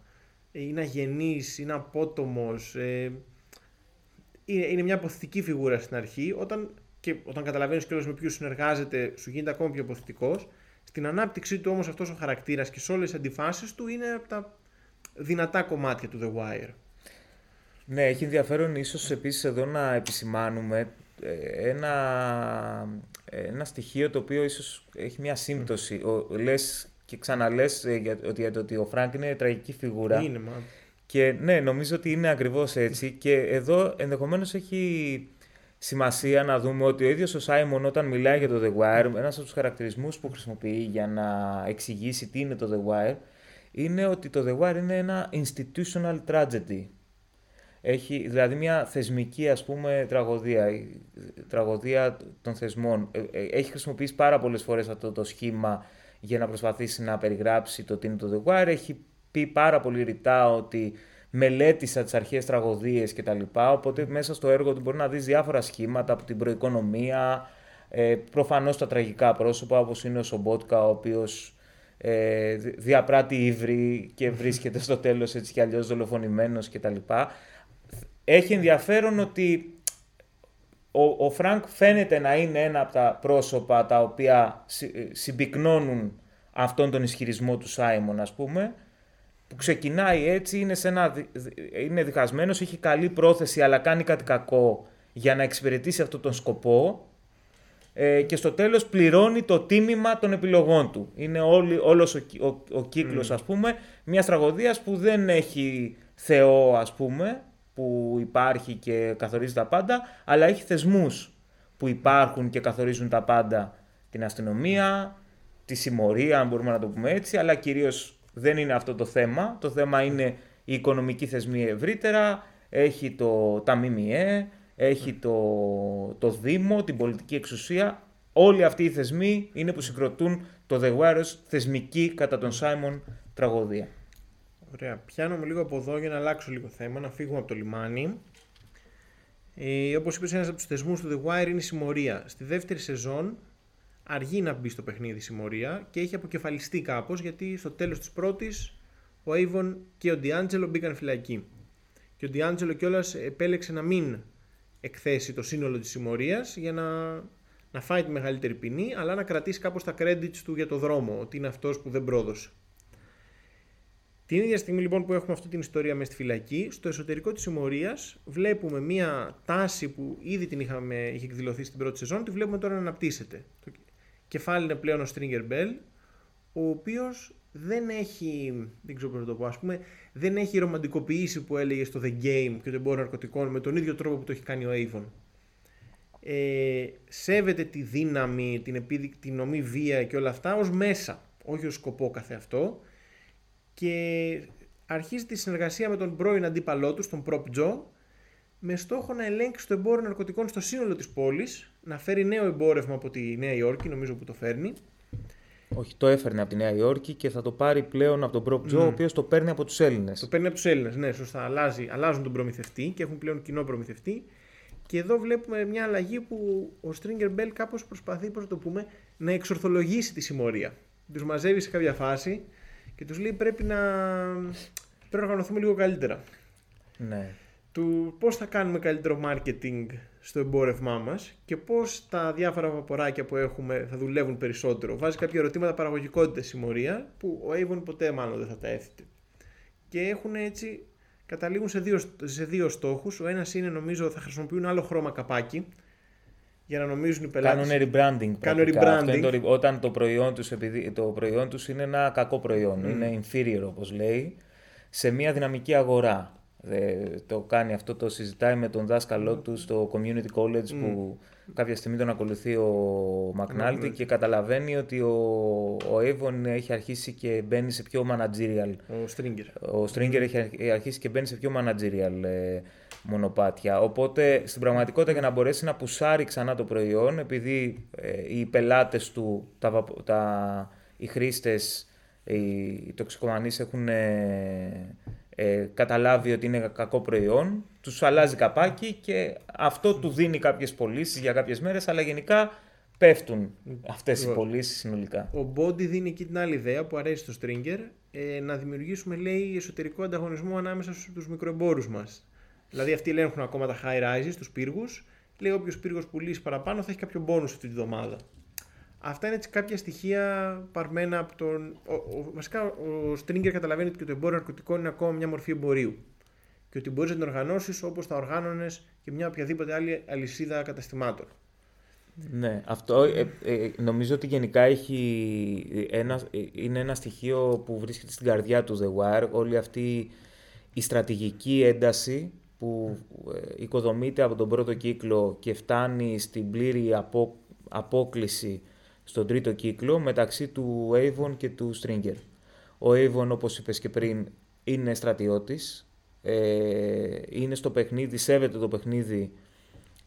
ε, είναι αγενής, είναι απότομος. Ε, είναι, είναι μια απωθητική φιγούρα στην αρχή. Όταν, και όταν καταλαβαίνεις κιόλας με ποιους συνεργάζεται, σου γίνεται ακόμα πιο απωθητικός. Στην ανάπτυξή του όμως αυτός ο χαρακτήρας και σε όλες τις αντιφάσεις του είναι από τα δυνατά κομμάτια του The Wire. Ναι, έχει ενδιαφέρον ίσως επίσης εδώ να επισημάνουμε ε, ένα, ένα στοιχείο το οποίο ίσως έχει μια σύμπτωση. Ο, λες και ξαναλες ε, για, ότι, για το ότι ο Φρανκ είναι τραγική φιγούρα. Είναι, μα. Και ναι, νομίζω ότι είναι ακριβώς έτσι. Και εδώ ενδεχομένως έχει σημασία να δούμε ότι ο ίδιος ο Σάιμον όταν μιλάει για το The Wire, ένας από τους χαρακτηρισμούς που χρησιμοποιεί για να εξηγήσει τι είναι το The Wire, είναι ότι το The Wire είναι ένα institutional tragedy. Έχει δηλαδή μια θεσμική ας πούμε τραγωδία, η τραγωδία των θεσμών. Ε, ε, έχει χρησιμοποιήσει πάρα πολλές φορές αυτό το σχήμα για να προσπαθήσει να περιγράψει το τι είναι το The Wire. Έχει πει πάρα πολύ ρητά ότι μελέτησα τις αρχαίες τραγωδίες κτλ. Οπότε μέσα στο έργο του μπορεί να δεις διάφορα σχήματα από την προοικονομία, ε, προφανώς τα τραγικά πρόσωπα όπως είναι ο Sobotka ο οποίος ε, διαπράττει ύβρι και βρίσκεται στο τέλος έτσι κι αλλιώς δολοφονημένος κτλ έχει ενδιαφέρον ότι ο, ο Φρανκ φαίνεται να είναι ένα από τα πρόσωπα τα οποία συμπυκνώνουν αυτόν τον ισχυρισμό του Σάιμον ας πούμε που ξεκινάει έτσι, είναι, σε ένα, είναι διχασμένος, έχει καλή πρόθεση αλλά κάνει κάτι κακό για να εξυπηρετήσει αυτόν τον σκοπό ε, και στο τέλος πληρώνει το τίμημα των επιλογών του. Είναι όλη, όλος ο, ο, ο κύκλος ας πούμε μιας τραγωδίας που δεν έχει Θεό ας πούμε που υπάρχει και καθορίζει τα πάντα, αλλά έχει θεσμούς που υπάρχουν και καθορίζουν τα πάντα. Την αστυνομία, τη συμμορία, αν μπορούμε να το πούμε έτσι, αλλά κυρίως δεν είναι αυτό το θέμα. Το θέμα είναι οι οικονομικοί θεσμοί ευρύτερα, έχει το, τα ΜΜΕ, έχει το, το Δήμο, την πολιτική εξουσία. Όλοι αυτοί οι θεσμοί είναι που συγκροτούν το The Wire θεσμική κατά τον Σάιμον τραγωδία. Ωραία. Πιάνω λίγο από εδώ για να αλλάξω λίγο θέμα, να φύγουμε από το λιμάνι. Ε, Όπως είπες, ένας από τους θεσμούς του The Wire είναι η συμμορία. Στη δεύτερη σεζόν αργεί να μπει στο παιχνίδι η συμμορία και έχει αποκεφαλιστεί κάπως γιατί στο τέλος της πρώτης ο Avon και ο Ντιάντζελο μπήκαν φυλακή. Και ο Ντιάντζελο κιόλας επέλεξε να μην εκθέσει το σύνολο της συμμορίας για να, να φάει τη μεγαλύτερη ποινή, αλλά να κρατήσει κάπως τα credits του για το δρόμο, ότι είναι αυτός που δεν πρόδωσε. Την ίδια στιγμή λοιπόν που έχουμε αυτή την ιστορία μες στη φυλακή, στο εσωτερικό της συμμορίας βλέπουμε μια τάση που ήδη την είχαμε, είχε εκδηλωθεί στην πρώτη σεζόν, τη βλέπουμε τώρα να αναπτύσσεται. Το κεφάλι είναι πλέον ο Stringer Bell, ο οποίος δεν έχει, δεν ξέρω πώς να το πω, ας πούμε, δεν έχει ρομαντικοποιήσει που έλεγε στο The Game και το εμπόριο ναρκωτικών με τον ίδιο τρόπο που το έχει κάνει ο Avon. Ε, σέβεται τη δύναμη, την, επίδει, την νομή βία και όλα αυτά ως μέσα, όχι ως σκοπό καθεαυτό και αρχίζει τη συνεργασία με τον πρώην αντίπαλό του, τον Prop Joe, με στόχο να ελέγξει το εμπόριο ναρκωτικών στο σύνολο της πόλης, να φέρει νέο εμπόρευμα από τη Νέα Υόρκη, νομίζω που το φέρνει. Όχι, το έφερνε από τη Νέα Υόρκη και θα το πάρει πλέον από τον Prop Joe, mm. ο οποίος το παίρνει από τους Έλληνες. Το παίρνει από τους Έλληνες, ναι, σωστά. Αλλάζει, αλλάζουν τον προμηθευτή και έχουν πλέον κοινό προμηθευτή. Και εδώ βλέπουμε μια αλλαγή που ο Stringer Bell κάπως προσπαθεί, πώς το πούμε, να εξορθολογήσει τη συμμορία. Τους μαζεύει σε κάποια φάση και τους λέει πρέπει να, πρέπει να οργανωθούμε λίγο καλύτερα. Ναι. Του πώς θα κάνουμε καλύτερο marketing στο εμπόρευμά μας και πώς τα διάφορα βαποράκια που έχουμε θα δουλεύουν περισσότερο. Βάζει κάποια ερωτήματα παραγωγικότητας συμμορία που ο Avon ποτέ μάλλον δεν θα τα έθετε. Και έχουν έτσι καταλήγουν σε δύο, σε δύο στόχους. Ο ένας είναι νομίζω θα χρησιμοποιούν άλλο χρώμα καπάκι για να νομίζουν οι πελάτες. Κάνουν rebranding. Κάνουν rebranding. το, όταν το προϊόν, τους, επειδή, το προϊόν τους είναι ένα κακό προϊόν, mm. είναι inferior όπως λέει, σε μια δυναμική αγορά. το κάνει αυτό, το συζητάει με τον δάσκαλό mm. του στο community college mm. που κάποια στιγμή τον ακολουθεί ο Μακνάλτη και καταλαβαίνει ότι ο, ο Avon έχει αρχίσει και μπαίνει σε πιο managerial. Ο Stringer. Ο Stringer έχει αρχίσει και μπαίνει σε πιο managerial ε, μονοπάτια. Οπότε στην πραγματικότητα για να μπορέσει να πουσάρει ξανά το προϊόν, επειδή ε, οι πελάτες του, τα, τα, οι χρήστες, οι τοξικομανείς έχουν ε, ε, καταλάβει ότι είναι κακό προϊόν, τους αλλάζει καπάκι και αυτό του δίνει κάποιες πωλήσεις για κάποιες μέρες, αλλά γενικά πέφτουν αυτές οι πωλήσεις συνολικά. Ο Body δίνει εκεί την άλλη ιδέα που αρέσει στο Stringer, ε, να δημιουργήσουμε λέει εσωτερικό ανταγωνισμό ανάμεσα στους μικροεμπόρους μας. Δηλαδή αυτοί ελέγχουν ακόμα τα high rises, τους πύργους. Λέει όποιος πύργος πουλήσει παραπάνω θα έχει κάποιο bonus αυτή τη βδομάδα. Αυτά είναι έτσι κάποια στοιχεία παρμένα από τον. Ο, ο, βασικά ο Stringer καταλαβαίνει ότι και το εμπόριο ναρκωτικών είναι ακόμα μια μορφή εμπορίου. Και ότι μπορείς να την οργανώσεις όπως θα οργάνωνες και μια οποιαδήποτε άλλη αλυσίδα καταστημάτων. Ναι, αυτό ε, ε, νομίζω ότι γενικά έχει ένα, ε, είναι ένα στοιχείο που βρίσκεται στην καρδιά του The Wire. Όλη αυτή η στρατηγική ένταση που ε, οικοδομείται από τον πρώτο κύκλο και φτάνει στην πλήρη από, απόκληση στον τρίτο κύκλο μεταξύ του Avon και του Stringer. Ο Avon, όπως είπες και πριν, είναι στρατιώτης, ε, είναι στο παιχνίδι, σέβεται το παιχνίδι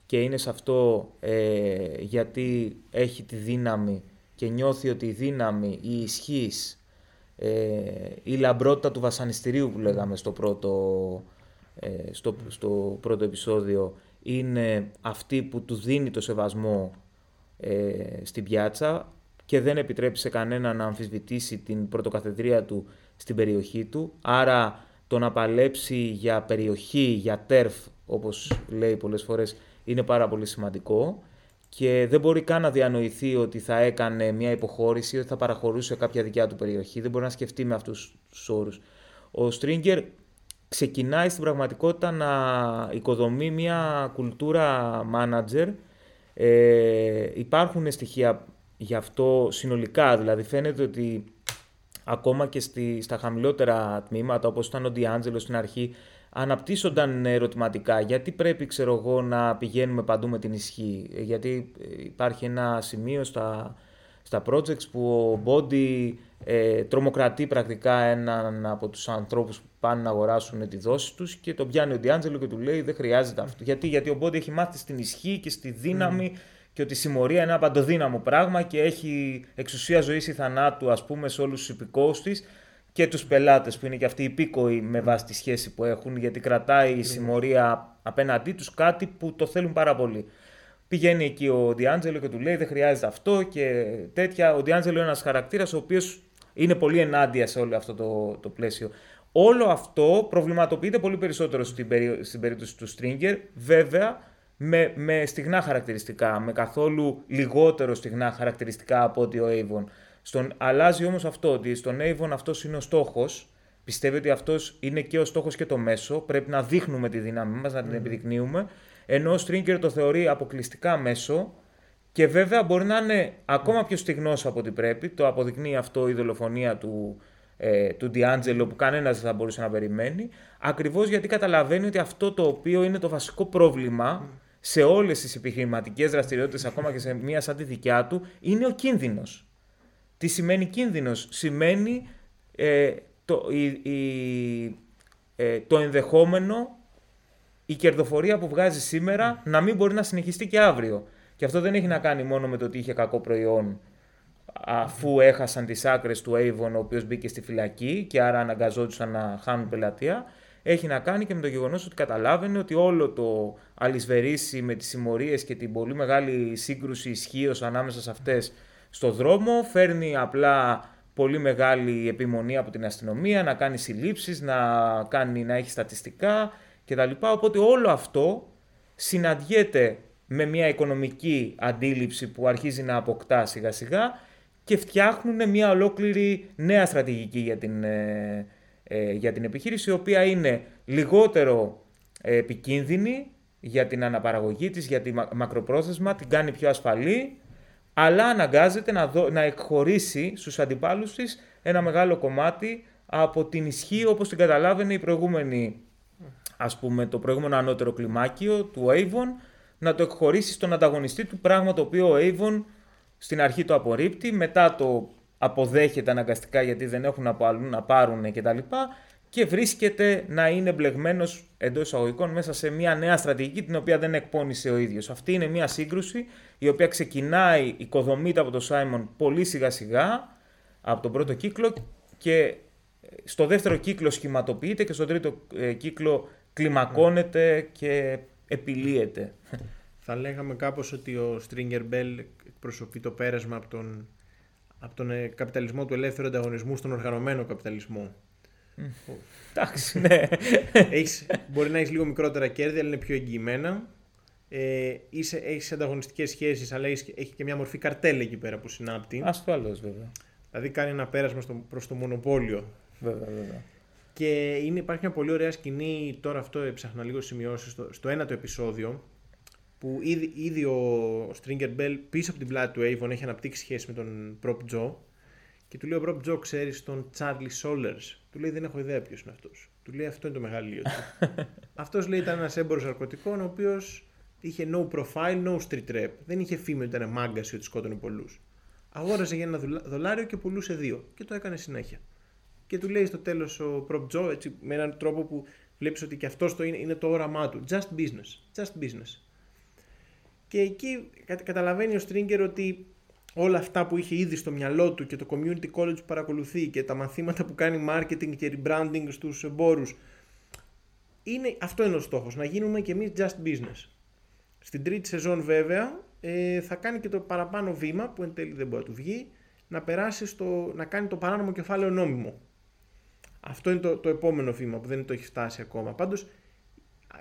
και είναι σε αυτό ε, γιατί έχει τη δύναμη και νιώθει ότι η δύναμη, η ισχύς, ε, η λαμπρότητα του βασανιστηρίου που λέγαμε στο πρώτο ε, στο, στο πρώτο επεισόδιο είναι αυτή που του δίνει το σεβασμό ε, στην πιάτσα και δεν επιτρέπει σε κανένα να αμφισβητήσει την πρωτοκαθεδρία του στην περιοχή του. Άρα το να παλέψει για περιοχή, για τέρφ, όπως λέει πολλές φορές, είναι πάρα πολύ σημαντικό και δεν μπορεί καν να διανοηθεί ότι θα έκανε μια υποχώρηση, ότι θα παραχωρούσε κάποια δικιά του περιοχή. Δεν μπορεί να σκεφτεί με αυτούς τους όρους. Ο Στρίγκερ ξεκινάει στην πραγματικότητα να οικοδομεί μια κουλτούρα manager. Ε, υπάρχουν στοιχεία γι' αυτό συνολικά, δηλαδή φαίνεται ότι ακόμα και στη, στα χαμηλότερα τμήματα, όπως ήταν ο Ντιάντζελο στην αρχή, αναπτύσσονταν ερωτηματικά. Γιατί πρέπει, ξέρω εγώ, να πηγαίνουμε παντού με την ισχύ; Γιατί υπάρχει ένα σημείο στα, στα projects που ο Body ε, τρομοκρατεί πρακτικά έναν από τους ανθρώπους που πάνε να αγοράσουν τη δόση τους και τον πιάνει ο Ντιάντζελο και του λέει δεν χρειάζεται αυτό. Γιατί, γιατί ο Body έχει μάθει στην ισχύ και στη δύναμη και ότι η συμμορία είναι ένα παντοδύναμο πράγμα και έχει εξουσία ζωής ή θανάτου ας πούμε σε όλους τους υπηκόους της και τους πελάτες που είναι και αυτοί υπήκοοι με βάση τη σχέση που έχουν γιατί κρατάει η συμμορία απέναντί τους κάτι που το θέλουν πάρα πολύ. Πηγαίνει εκεί ο Διάντζελο και του λέει δεν χρειάζεται αυτό και τέτοια. Ο Διάντζελο είναι ένας χαρακτήρας ο οποίος είναι πολύ ενάντια σε όλο αυτό το, το πλαίσιο. Όλο αυτό προβληματοποιείται πολύ περισσότερο στην, στην περίπτωση του Stringer, βέβαια με, με στιγνά χαρακτηριστικά, με καθόλου λιγότερο στιγνά χαρακτηριστικά από ότι ο Avon. Στον, αλλάζει όμως αυτό, ότι στον Avon αυτός είναι ο στόχος, πιστεύει ότι αυτός είναι και ο στόχος και το μέσο, πρέπει να δείχνουμε τη δύναμη μας, να την επιδεικνύουμε, ενώ ο Stringer το θεωρεί αποκλειστικά μέσο και βέβαια μπορεί να είναι ακόμα πιο στιγνός από ό,τι πρέπει, το αποδεικνύει αυτό η δολοφονία του, ε, του D'Angelo που κανένας δεν θα μπορούσε να περιμένει, ακριβώς γιατί καταλαβαίνει ότι αυτό το οποίο είναι το βασικό πρόβλημα σε όλες τις επιχειρηματικές δραστηριότητες, ακόμα και σε μία σαν τη δικιά του, είναι ο κίνδυνος. Τι σημαίνει κίνδυνος; Σημαίνει ε, το, ε, το ενδεχόμενο η κερδοφορία που βγάζει σήμερα να μην μπορεί να συνεχιστεί και αύριο. Και αυτό δεν έχει να κάνει μόνο με το ότι είχε κακό προϊόν αφού έχασαν τις άκρες του Avon ο οποίος μπήκε στη φυλακή και άρα αναγκαζόντουσαν να χάνουν πελατεία έχει να κάνει και με το γεγονός ότι καταλάβαινε ότι όλο το αλυσβερίσι με τις συμμορίες και την πολύ μεγάλη σύγκρουση ισχύως ανάμεσα σε αυτές στο δρόμο φέρνει απλά πολύ μεγάλη επιμονή από την αστυνομία να κάνει συλλήψεις, να, κάνει, να έχει στατιστικά κτλ. Οπότε όλο αυτό συναντιέται με μια οικονομική αντίληψη που αρχίζει να αποκτά σιγά σιγά και φτιάχνουν μια ολόκληρη νέα στρατηγική για την, ε, ε, για την επιχείρηση, η οποία είναι λιγότερο ε, επικίνδυνη για την αναπαραγωγή της, για τη μακροπρόθεσμα, την κάνει πιο ασφαλή, αλλά αναγκάζεται να, δω, να εκχωρήσει στους αντιπάλους της ένα μεγάλο κομμάτι από την ισχύ όπως την καταλάβαινε η προηγούμενη, ας πούμε, το προηγούμενο ανώτερο κλιμάκιο του Avon, να το εκχωρήσεις στον ανταγωνιστή του, πράγμα το οποίο ο Avon στην αρχή το απορρίπτει, μετά το αποδέχεται αναγκαστικά γιατί δεν έχουν από αλλού να πάρουν κτλ. Και βρίσκεται να είναι μπλεγμένος εντός εισαγωγικών μέσα σε μια νέα στρατηγική την οποία δεν εκπώνησε ο ίδιος. Αυτή είναι μια σύγκρουση η οποία ξεκινάει, οικοδομείται από τον Σάιμον πολύ σιγά σιγά από τον πρώτο κύκλο και στο δεύτερο κύκλο σχηματοποιείται και στο τρίτο ε, κύκλο κλιμακώνεται και επιλύεται. Θα λέγαμε κάπως ότι ο Stringer Bell εκπροσωπεί το πέρασμα από τον από τον ε, καπιταλισμό του ελεύθερου ανταγωνισμού στον οργανωμένο καπιταλισμό. Εντάξει, ναι. Έχεις, μπορεί να έχεις λίγο μικρότερα κέρδη, αλλά είναι πιο εγγυημένα. Ε, έχεις ανταγωνιστικές σχέσεις, αλλά έχεις, έχει και μια μορφή καρτέλ εκεί πέρα που συνάπτει. Ασφαλώς, βέβαια. Δηλαδή κάνει ένα πέρασμα προς το μονοπόλιο. Βέβαια, βέβαια. Και είναι, υπάρχει μια πολύ ωραία σκηνή, τώρα αυτό έψαχνα λίγο σημειώσεις, στο, στο ένατο επεισόδιο, που ήδη, ήδη ο, ο Stringer Bell πίσω από την πλάτη του Avon έχει αναπτύξει σχέση με τον Prop Joe και του λέει ο Prop Joe ξέρεις τον Charlie Solers. Του λέει δεν έχω ιδέα ποιος είναι αυτός. Του λέει αυτό είναι το μεγαλείο του. αυτός λέει ήταν ένας έμπορο ναρκωτικών ο οποίος είχε no profile, no street rep. Δεν είχε φήμη ότι ήταν μάγκας ή ότι σκότωνε πολλούς. Αγόρασε για ένα δολάριο και πουλούσε δύο. Και το έκανε συνέχεια. Και του λέει στο τέλος ο Prop Joe έτσι, με έναν τρόπο που βλέπεις ότι και αυτός το είναι, είναι το όραμά του. Just business. Just business. Και εκεί καταλαβαίνει ο Στρίγκερ ότι όλα αυτά που είχε ήδη στο μυαλό του και το community college που παρακολουθεί και τα μαθήματα που κάνει marketing και rebranding στους εμπόρους είναι, αυτό είναι ο στόχος, να γίνουμε και εμείς just business. Στην τρίτη σεζόν βέβαια ε, θα κάνει και το παραπάνω βήμα που εν τέλει δεν μπορεί να του βγει να περάσει στο, να κάνει το παράνομο κεφάλαιο νόμιμο. Αυτό είναι το, το επόμενο βήμα που δεν το έχει φτάσει ακόμα. Πάντως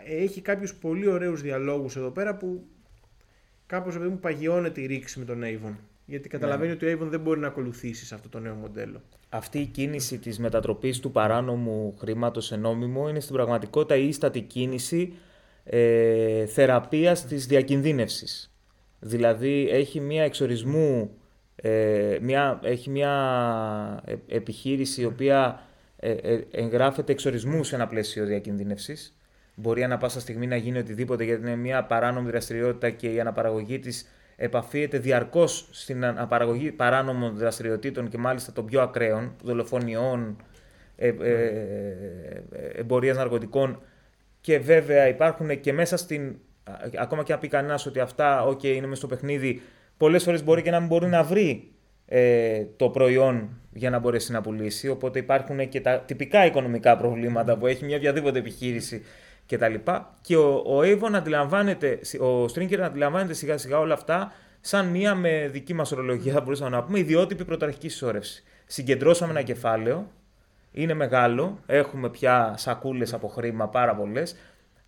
έχει κάποιους πολύ ωραίους διαλόγους εδώ πέρα που κάπως επειδή μου παγιώνεται η ρήξη με τον Avon. Γιατί καταλαβαίνει ναι. ότι ο Avon δεν μπορεί να ακολουθήσει σε αυτό το νέο μοντέλο. Αυτή η κίνηση της μετατροπής του παράνομου χρήματος σε νόμιμο είναι στην πραγματικότητα η ίστατη κίνηση ε, θεραπείας της διακινδύνευσης. Δηλαδή έχει μία εξορισμού, ε, μια, έχει μία ε, επιχείρηση η οποία ε, ε, εγγράφεται εξορισμούς σε ένα πλαίσιο διακινδύνευσης. Μπορεί ανα πάσα στιγμή να γίνει οτιδήποτε γιατί είναι μια παράνομη δραστηριότητα και η αναπαραγωγή της επαφίεται διαρκώς στην παραγωγή παράνομων δραστηριοτήτων και μάλιστα των πιο ακραίων, δολοφονιών, ε, ε, εμπορίας ναρκωτικών. Και βέβαια υπάρχουν και μέσα στην, ακόμα και αν πει κανένας ότι αυτά okay, είναι μέσα στο παιχνίδι, πολλές φορές μπορεί και να μην μπορεί να βρει ε, το προϊόν για να μπορέσει να πουλήσει. Οπότε υπάρχουν και τα τυπικά οικονομικά προβλήματα που έχει μια οποιαδήποτε επιχείρηση κτλ. Και, και ο, ο Avon αντιλαμβάνεται, ο Stringer αντιλαμβάνεται σιγά σιγά όλα αυτά σαν μία με δική μας ορολογία, θα μπορούσαμε να πούμε, ιδιότυπη πρωταρχική συσσόρευση. Συγκεντρώσαμε ένα κεφάλαιο, είναι μεγάλο, έχουμε πια σακούλες από χρήμα πάρα πολλές.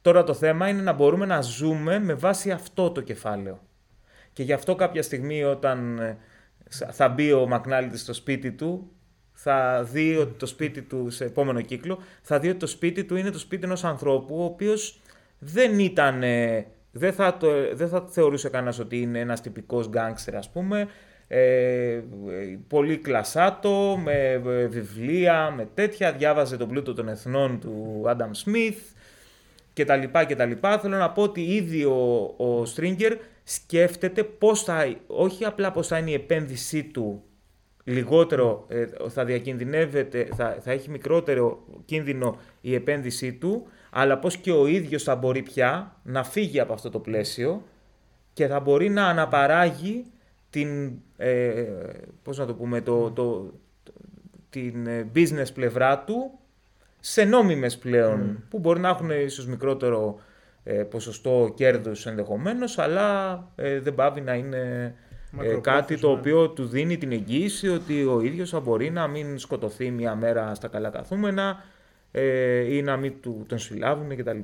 Τώρα το θέμα είναι να μπορούμε να ζούμε με βάση αυτό το κεφάλαιο. Και γι' αυτό κάποια στιγμή όταν ε, θα μπει ο Μακνάλιτη στο σπίτι του, θα δει ότι το σπίτι του σε επόμενο κύκλο, θα δει ότι το σπίτι του είναι το σπίτι ενός ανθρώπου ο οποίος δεν ήταν, δεν θα, το, δεν θα θεωρούσε κανένας ότι είναι ένας τυπικός γκάγκστερ ας πούμε, ε, πολύ κλασάτο, με βιβλία, με τέτοια, διάβαζε τον πλούτο των εθνών του Άνταμ Σμιθ και τα λοιπά και τα λοιπά. Θέλω να πω ότι ήδη ο, ο Stringer σκέφτεται πώς θα, όχι απλά πώς θα είναι η επένδυσή του λιγότερο, ε, θα διακινδυνεύεται, θα, θα έχει μικρότερο κίνδυνο η επένδυσή του, αλλά πώς και ο ίδιος θα μπορεί πια να φύγει από αυτό το πλαίσιο και θα μπορεί να αναπαράγει την, ε, πώς να το πούμε, το, το, την ε, business πλευρά του σε νόμιμες πλέον, που μπορεί να έχουν ίσως μικρότερο ε, ποσοστό κέρδους ενδεχομένως, αλλά ε, δεν πάβει να είναι ε, κάτι το ναι. οποίο του δίνει την εγγύηση ότι ο ίδιος θα μπορεί να μην σκοτωθεί μια μέρα στα καλά καθούμενα ε, ή να μην του, τον συλλάβουν κτλ.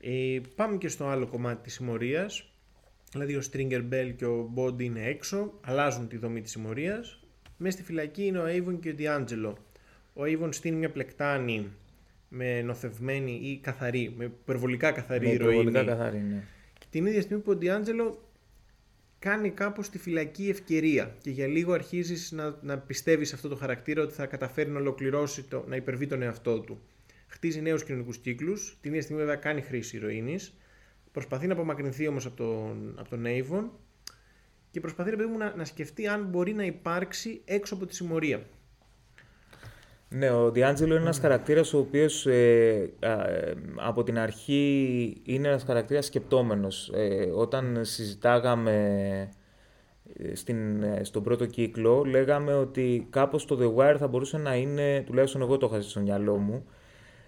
Ε, πάμε και στο άλλο κομμάτι της συμμορίας. Δηλαδή ο Stringer Bell και ο Bond είναι έξω, αλλάζουν τη δομή της συμμορίας. Μέσα στη φυλακή είναι ο Avon και ο D'Angelo. Ο Avon στείνει μια πλεκτάνη με νοθευμένη ή καθαρή, με υπερβολικά καθαρή με ηρωίνη. καθαρή, ναι. Την ίδια στιγμή που ο D'Angelo κάνει κάπως τη φυλακή ευκαιρία και για λίγο αρχίζεις να, να πιστεύεις σε αυτό το χαρακτήρα ότι θα καταφέρει να ολοκληρώσει, το, να υπερβεί τον εαυτό του. Χτίζει νέους κοινωνικούς κύκλους, την ίδια στιγμή βέβαια κάνει χρήση ηρωίνης, προσπαθεί να απομακρυνθεί όμως από τον, από τον Avon και προσπαθεί να, να σκεφτεί αν μπορεί να υπάρξει έξω από τη συμμορία. Ναι, ο Διάντζελο είναι ένας mm. χαρακτήρας ο οποίος ε, ε, από την αρχή είναι ένας χαρακτήρας σκεπτόμενος. Ε, όταν συζητάγαμε ε, στην, στον πρώτο κύκλο, λέγαμε ότι κάπως το The Wire θα μπορούσε να είναι, τουλάχιστον εγώ το είχα στο μυαλό μου,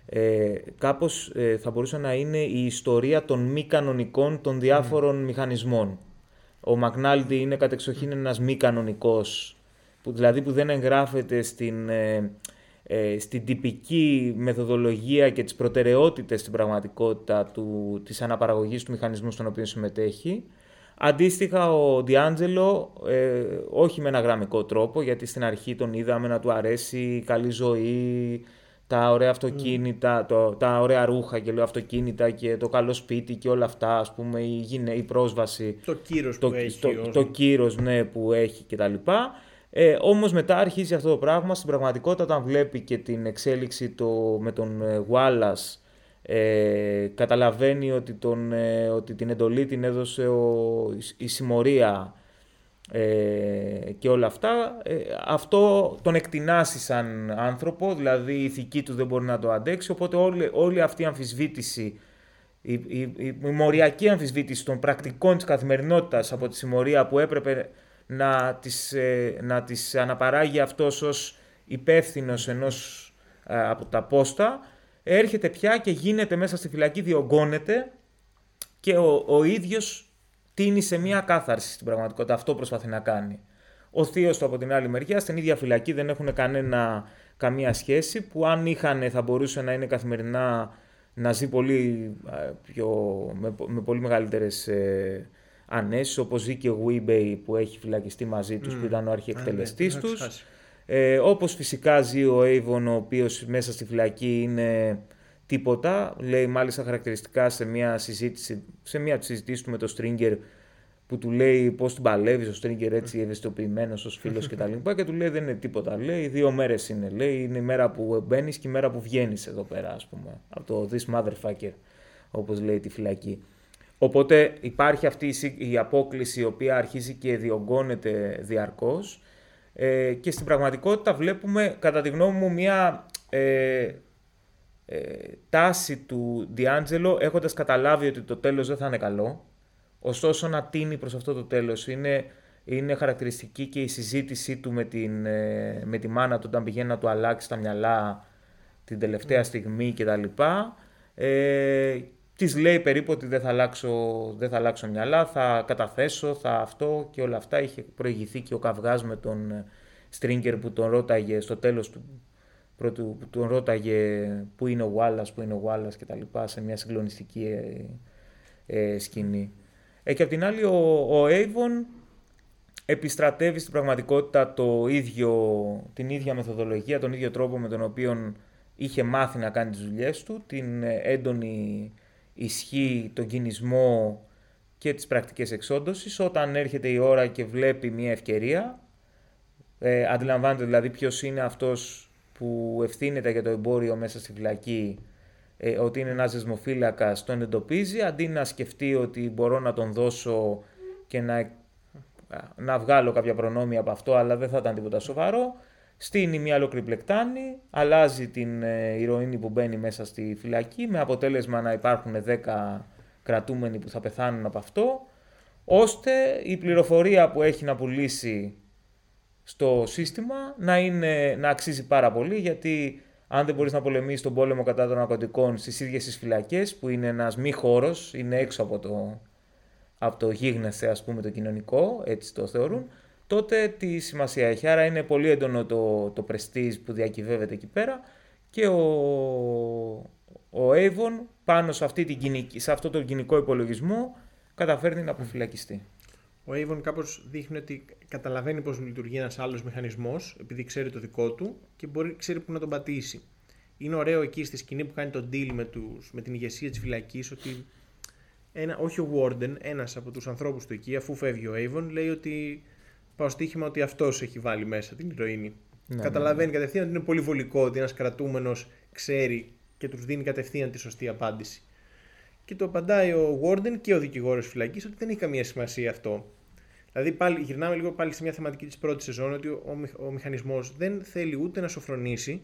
ε, κάπως θα μπορούσε να είναι η ιστορία των μη κανονικών των διάφορων mm. μηχανισμών. Ο Μακνάλντι είναι κατεξοχήν ένας μη κανονικός, που, δηλαδή που δεν εγγράφεται στην ε, στην τυπική μεθοδολογία και τις προτεραιότητες στην πραγματικότητα του, της αναπαραγωγής του μηχανισμού στον οποίο συμμετέχει. Αντίστοιχα ο Διάντζελο, ε, όχι με ένα γραμμικό τρόπο, γιατί στην αρχή τον είδαμε να του αρέσει η καλή ζωή, τα ωραία αυτοκίνητα, το, τα ωραία ρούχα και λέω αυτοκίνητα και το καλό σπίτι και όλα αυτά, ας πούμε, η, η πρόσβαση. Το κύρος που έχει. Το, το κύρος, ναι, που έχει κτλ. Ε, Όμως μετά αρχίζει αυτό το πράγμα. Στην πραγματικότητα, όταν βλέπει και την εξέλιξη το, με τον ε, Wallace, ε, καταλαβαίνει ότι, τον, ε, ότι την εντολή την έδωσε ο, η, συμμορία ε, και όλα αυτά. Ε, αυτό τον εκτινάσει σαν άνθρωπο, δηλαδή η ηθική του δεν μπορεί να το αντέξει. Οπότε όλη, όλη αυτή η αμφισβήτηση, η, η, η, η μοριακή αμφισβήτηση των πρακτικών της καθημερινότητας από τη συμμορία που έπρεπε να τις, ε, να τις αναπαράγει αυτός ως υπεύθυνος ενός ε, από τα πόστα, έρχεται πια και γίνεται μέσα στη φυλακή, διωγγώνεται και ο, ο ίδιος τίνει σε μια κάθαρση στην πραγματικότητα. Αυτό προσπαθεί να κάνει. Ο θείος του από την άλλη μεριά, στην ίδια φυλακή δεν έχουν κανένα, καμία σχέση, που αν είχαν θα μπορούσε να είναι καθημερινά να ζει πολύ, ε, πιο, με, με πολύ μεγαλύτερες ανέσει, όπως ζει και ο Weebay που έχει φυλακιστεί μαζί τους, που ήταν ο αρχιεκτελεστής ναι, τους. Ε, όπως φυσικά ζει ο Avon, ο οποίος μέσα στη φυλακή είναι τίποτα. Λέει μάλιστα χαρακτηριστικά σε μια συζήτηση, σε μια συζήτηση του με το Stringer που του λέει πώς την παλεύεις ο Stringer έτσι ευαισθητοποιημένος ως φίλος κτλ. Και, του λέει δεν είναι τίποτα. Λέει δύο μέρες είναι. Λέει είναι η μέρα που μπαίνεις και η μέρα που βγαίνεις εδώ πέρα, ας πούμε. Από το This Motherfucker, όπως λέει τη φυλακή. Οπότε υπάρχει αυτή η απόκληση η οποία αρχίζει και διωγγώνεται διαρκώς ε, και στην πραγματικότητα βλέπουμε κατά τη γνώμη μου μια ε, ε, τάση του Διάντζελο έχοντας καταλάβει ότι το τέλος δεν θα είναι καλό ωστόσο να τίνει προς αυτό το τέλος. Είναι, είναι χαρακτηριστική και η συζήτησή του με, την, ε, με τη μάνα του όταν πηγαίνει να του αλλάξει τα μυαλά την τελευταία στιγμή κτλ. Ε, Της λέει περίπου ότι δεν θα, αλλάξω, δεν θα αλλάξω μυαλά, θα καταθέσω, θα αυτό και όλα αυτά. Είχε προηγηθεί και ο καυγάς με τον Στρίγκερ που τον ρώταγε στο τέλος του πρώτου, που τον ρώταγε πού είναι ο Wallace, πού είναι ο Wallace και τα λοιπά σε μια συγκλονιστική ε, ε, σκηνή. Ε, και απ' την άλλη ο, ο Avon επιστρατεύει στην πραγματικότητα το ίδιο, την ίδια μεθοδολογία, τον ίδιο τρόπο με τον οποίο είχε μάθει να κάνει τις δουλειές του, την έντονη ισχύ, τον κινησμό και τις πρακτικές εξόντωσης. Όταν έρχεται η ώρα και βλέπει μια ευκαιρία, ε, αντιλαμβάνεται δηλαδή ποιος είναι αυτός που ευθύνεται για το εμπόριο μέσα στη φυλακή, ε, ότι είναι ένας δεσμοφύλακας, τον εντοπίζει, αντί να σκεφτεί ότι μπορώ να τον δώσω και να, να βγάλω κάποια προνόμια από αυτό, αλλά δεν θα ήταν τίποτα σοβαρό, στείνει μια ολόκληρη πλεκτάνη, αλλάζει την ε, ηρωίνη που μπαίνει μέσα στη φυλακή με αποτέλεσμα να υπάρχουν 10 κρατούμενοι που θα πεθάνουν από αυτό, ώστε η πληροφορία που έχει να πουλήσει στο σύστημα να, είναι, να αξίζει πάρα πολύ γιατί αν δεν μπορείς να πολεμήσεις τον πόλεμο κατά των ναρκωτικών στις ίδιες τις φυλακές που είναι ένας μη χώρος, είναι έξω από το, από το γίγνεσθε ας πούμε το κοινωνικό, έτσι το θεωρούν, τότε τι σημασία έχει. Άρα είναι πολύ έντονο το, το prestige που διακυβεύεται εκεί πέρα και ο, ο Avon πάνω σε, αυτή την, σε αυτό το κοινικό υπολογισμό καταφέρνει να αποφυλακιστεί. Ο Avon κάπως δείχνει ότι καταλαβαίνει πώς λειτουργεί ένας άλλος μηχανισμός επειδή ξέρει το δικό του και μπορεί, ξέρει που να τον πατήσει. Είναι ωραίο εκεί στη σκηνή που κάνει τον deal με, τους, με την ηγεσία της φυλακής ότι ένα, όχι ο Warden, ένας από τους ανθρώπους του εκεί αφού φεύγει ο Avon λέει ότι πάω στοίχημα ότι αυτός έχει βάλει μέσα την ηρωίνη. Ναι, Καταλαβαίνει ναι, ναι. κατευθείαν ότι είναι πολύ βολικό ότι ένας κρατούμενος ξέρει και τους δίνει κατευθείαν τη σωστή απάντηση. Και το απαντάει ο Warden και ο δικηγόρος φυλακής ότι δεν έχει καμία σημασία αυτό. Δηλαδή, πάλι, γυρνάμε λίγο πάλι σε μια θεματική της πρώτης σεζόν ότι ο, ο, ο μηχανισμός δεν θέλει ούτε να σοφρονήσει,